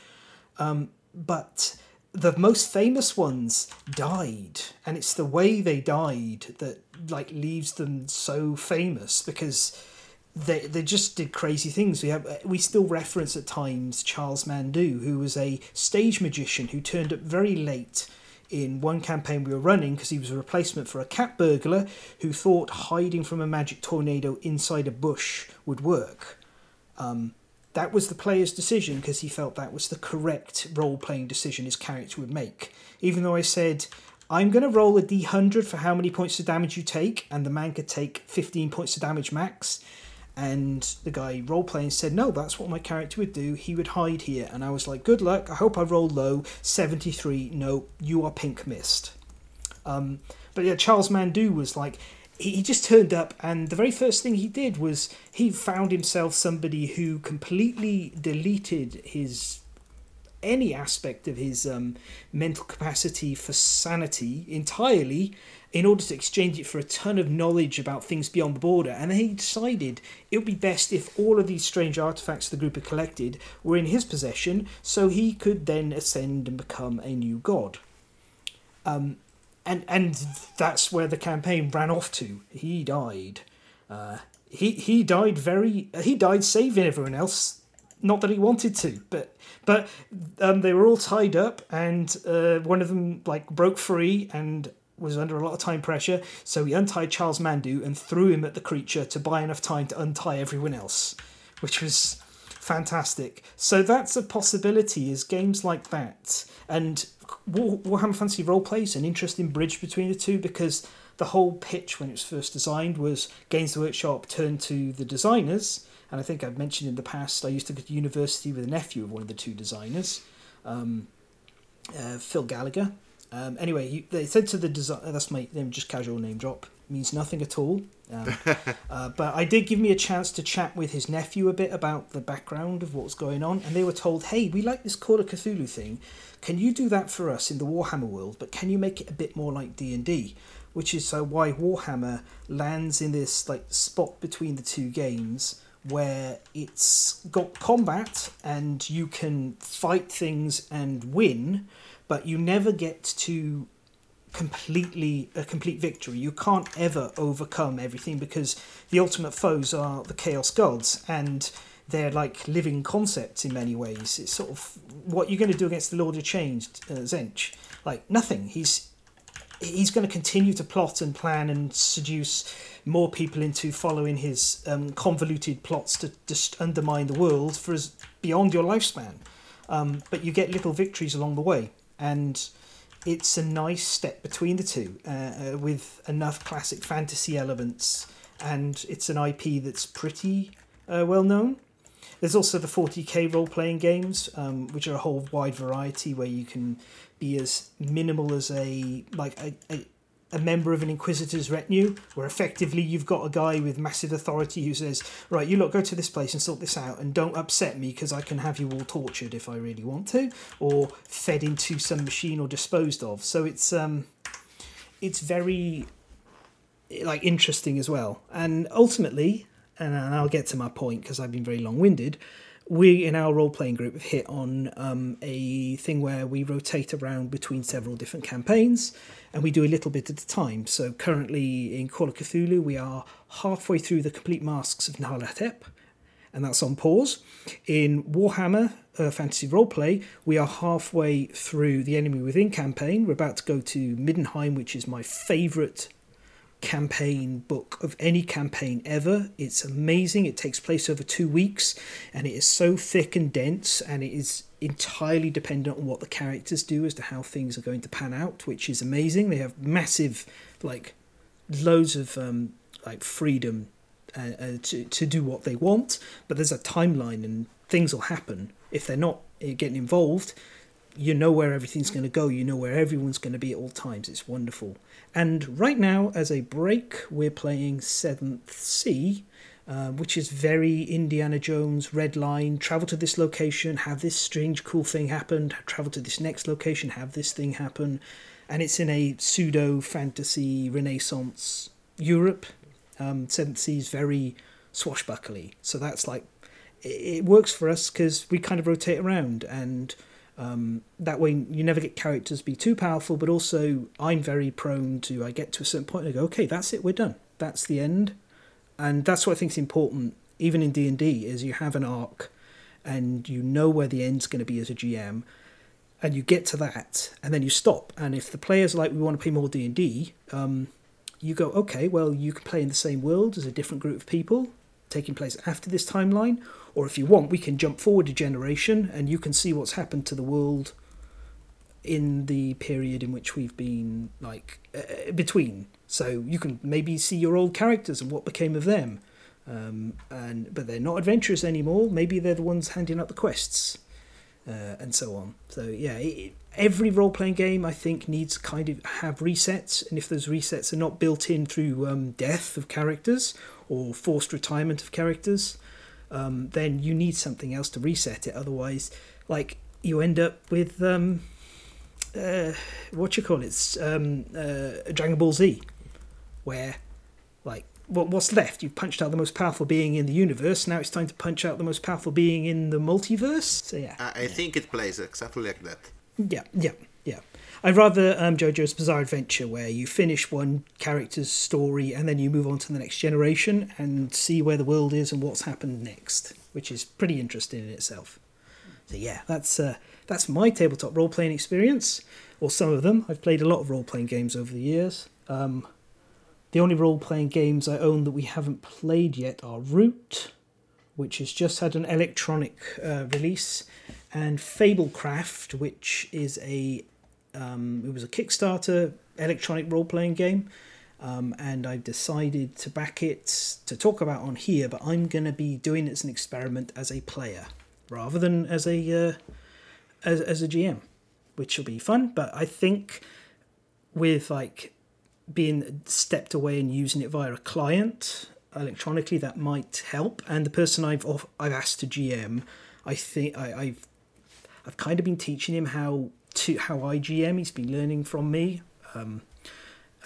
um, but the most famous ones died, and it's the way they died that like leaves them so famous because they they just did crazy things. We have we still reference at times Charles Mandu, who was a stage magician who turned up very late in one campaign we were running because he was a replacement for a cat burglar who thought hiding from a magic tornado inside a bush would work. Um, that was the player's decision because he felt that was the correct role playing decision his character would make. Even though I said, I'm going to roll a d100 for how many points of damage you take, and the man could take 15 points of damage max and the guy role playing said, No, that's what my character would do. He would hide here. And I was like, Good luck. I hope I roll low. 73. No, you are pink mist. Um, but yeah, Charles Mandu was like, he, just turned up, and the very first thing he did was he found himself somebody who completely deleted his any aspect of his um, mental capacity for sanity entirely in order to exchange it for a ton of knowledge about things beyond the border. And he decided it would be best if all of these strange artifacts the group had collected were in his possession, so he could then ascend and become a new god. Um, and and that's where the campaign ran off to. He died. Uh, he he died very. He died saving everyone else. Not that he wanted to, but but um, they were all tied up, and uh, one of them like broke free and was under a lot of time pressure, so he untied Charles Mandu and threw him at the creature to buy enough time to untie everyone else, which was fantastic. So that's a possibility, is games like that. And Warhammer Fantasy Roleplay is an interesting bridge between the two because the whole pitch when it was first designed was Games Workshop turned to the designers, and I think I've mentioned in the past I used to go to university with a nephew of one of the two designers, um, uh, Phil Gallagher, um, anyway, he, they said to the design. That's my name, just casual name drop. Means nothing at all. Um, uh, but I did give me a chance to chat with his nephew a bit about the background of what's going on, and they were told, "Hey, we like this Call of Cthulhu thing. Can you do that for us in the Warhammer world? But can you make it a bit more like D and D?" Which is uh, why Warhammer lands in this like spot between the two games where it's got combat and you can fight things and win but you never get to completely a complete victory. You can't ever overcome everything because the ultimate foes are the chaos gods and they're like living concepts in many ways. It's sort of what you're going to do against the Lord of Change, uh, Tzeentch. Like nothing. He's he's going to continue to plot and plan and seduce more people into following his um, convoluted plots to just undermine the world for as beyond your lifespan. Um, but you get little victories along the way and it's a nice step between the two uh, uh, with enough classic fantasy elements and it's an ip that's pretty uh, well known. There's also the 40k role playing games um, which are a whole wide variety where you can be as minimal as a like a, a a member of an inquisitor's retinue, where effectively you've got a guy with massive authority who says, "Right, you look, go to this place and sort this out, and don't upset me because I can have you all tortured if I really want to, or fed into some machine or disposed of." So it's um, it's very like interesting as well, and ultimately, and I'll get to my point because I've been very long-winded we in our role playing group have hit on um, a thing where we rotate around between several different campaigns and we do a little bit at a time. So currently in Call of Cthulhu, we are halfway through the complete masks of Nyarlathotep. and that's on pause. In Warhammer uh, Fantasy Roleplay, we are halfway through the Enemy Within campaign. We're about to go to Middenheim, which is my favourite campaign book of any campaign ever. It's amazing. It takes place over two weeks and it is so thick and dense and it is entirely dependent on what the characters do as to how things are going to pan out, which is amazing. They have massive, like, loads of um, like freedom uh, uh, to to do what they want, but there's a timeline and things will happen. If they're not uh, getting involved, you know where everything's going to go. You know where everyone's going to be at all times. It's wonderful. And right now, as a break, we're playing Seventh Sea, uh, which is very Indiana Jones, red line, travel to this location, have this strange, cool thing happen, travel to this next location, have this thing happen. And it's in a pseudo fantasy Renaissance Europe. Um, Seventh Sea is very swashbuckly. So that's like, it, it works for us because we kind of rotate around and. Um, that way, you never get characters be too powerful, but also I'm very prone to. I get to a certain point and I go, okay, that's it, we're done. That's the end and that's what I think is important, even in D and D, is you have an arc, and you know where the end's going to be as a GM, and you get to that, and then you stop. And if the players like, we want to play more D and D, um, you go, okay, well, you can play in the same world as a different group of people, taking place after this timeline, or if you want, we can jump forward a generation, and you can see what's happened to the world in the period in which we've been like uh, between so you can maybe see your old characters and what became of them. Um, and but they're not adventurous anymore. Maybe they're the ones handing out the quests, uh, and so on. So yeah, it, every role playing game I think needs kind of have resets, and if those resets are not built in through um, death of characters or forced retirement of characters, um, then you need something else to reset it. Otherwise, like you end up with um, uh, what you call it, um, uh, Dragon Ball Z where like what what's left? You've punched out the most powerful being in the universe. Now it's time to punch out the most powerful being in the multiverse. So yeah, I, I think it plays exactly like that. Yeah, yeah, I'd rather um, JoJo's Bizarre Adventure, where you finish one character's story and then you move on to the next generation and see where the world is and what's happened next, which is pretty interesting in itself. So yeah, that's uh, that's my tabletop role playing experience, or some of them. I've played a lot of role playing games over the years. Um, the only role playing games I own that we haven't played yet are Root, which has just had an electronic uh, release, and Fablecraft, which is a um, it was a Kickstarter electronic role playing game. Um, and I've decided to back it to talk about on here, but I'm going to be doing it as an experiment as a player rather than as a uh, as, as a GM, which will be fun. But I think with like being stepped away and using it via a client electronically that might help. And the person I've off, I've asked to GM, I think I, I've I've kind of been teaching him how to how I GM. He's been learning from me. Um,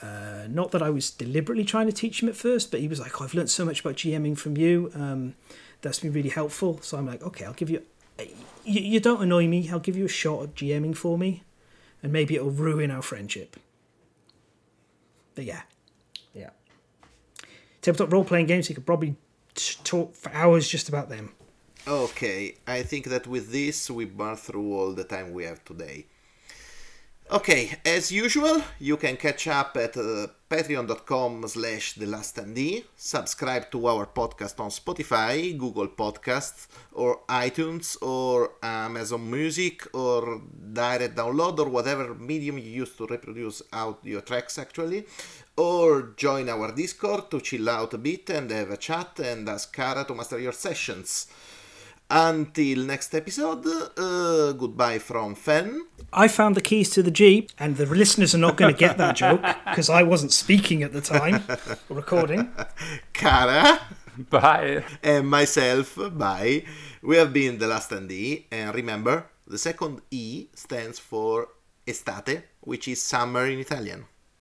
uh, not that I was deliberately trying to teach him at first, but he was like, oh, "I've learned so much about GMing from you. Um, that's been really helpful." So I'm like, "Okay, I'll give you, you. You don't annoy me. I'll give you a shot at GMing for me, and maybe it'll ruin our friendship." But yeah, yeah. Tabletop role playing games, you could probably talk for hours just about them. Okay, I think that with this we burn through all the time we have today. Okay, as usual, you can catch up at uh, patreon.com slash the last subscribe to our podcast on Spotify, Google Podcasts, or iTunes, or Amazon Music, or direct download, or whatever medium you use to reproduce audio tracks actually, or join our Discord to chill out a bit and have a chat and ask Cara to master your sessions. Until next episode, uh, goodbye from Fen. I found the keys to the Jeep, and the listeners are not going to get that joke because I wasn't speaking at the time, or recording. Cara. Bye. And myself, bye. We have been The Last and E, and remember, the second E stands for estate, which is summer in Italian.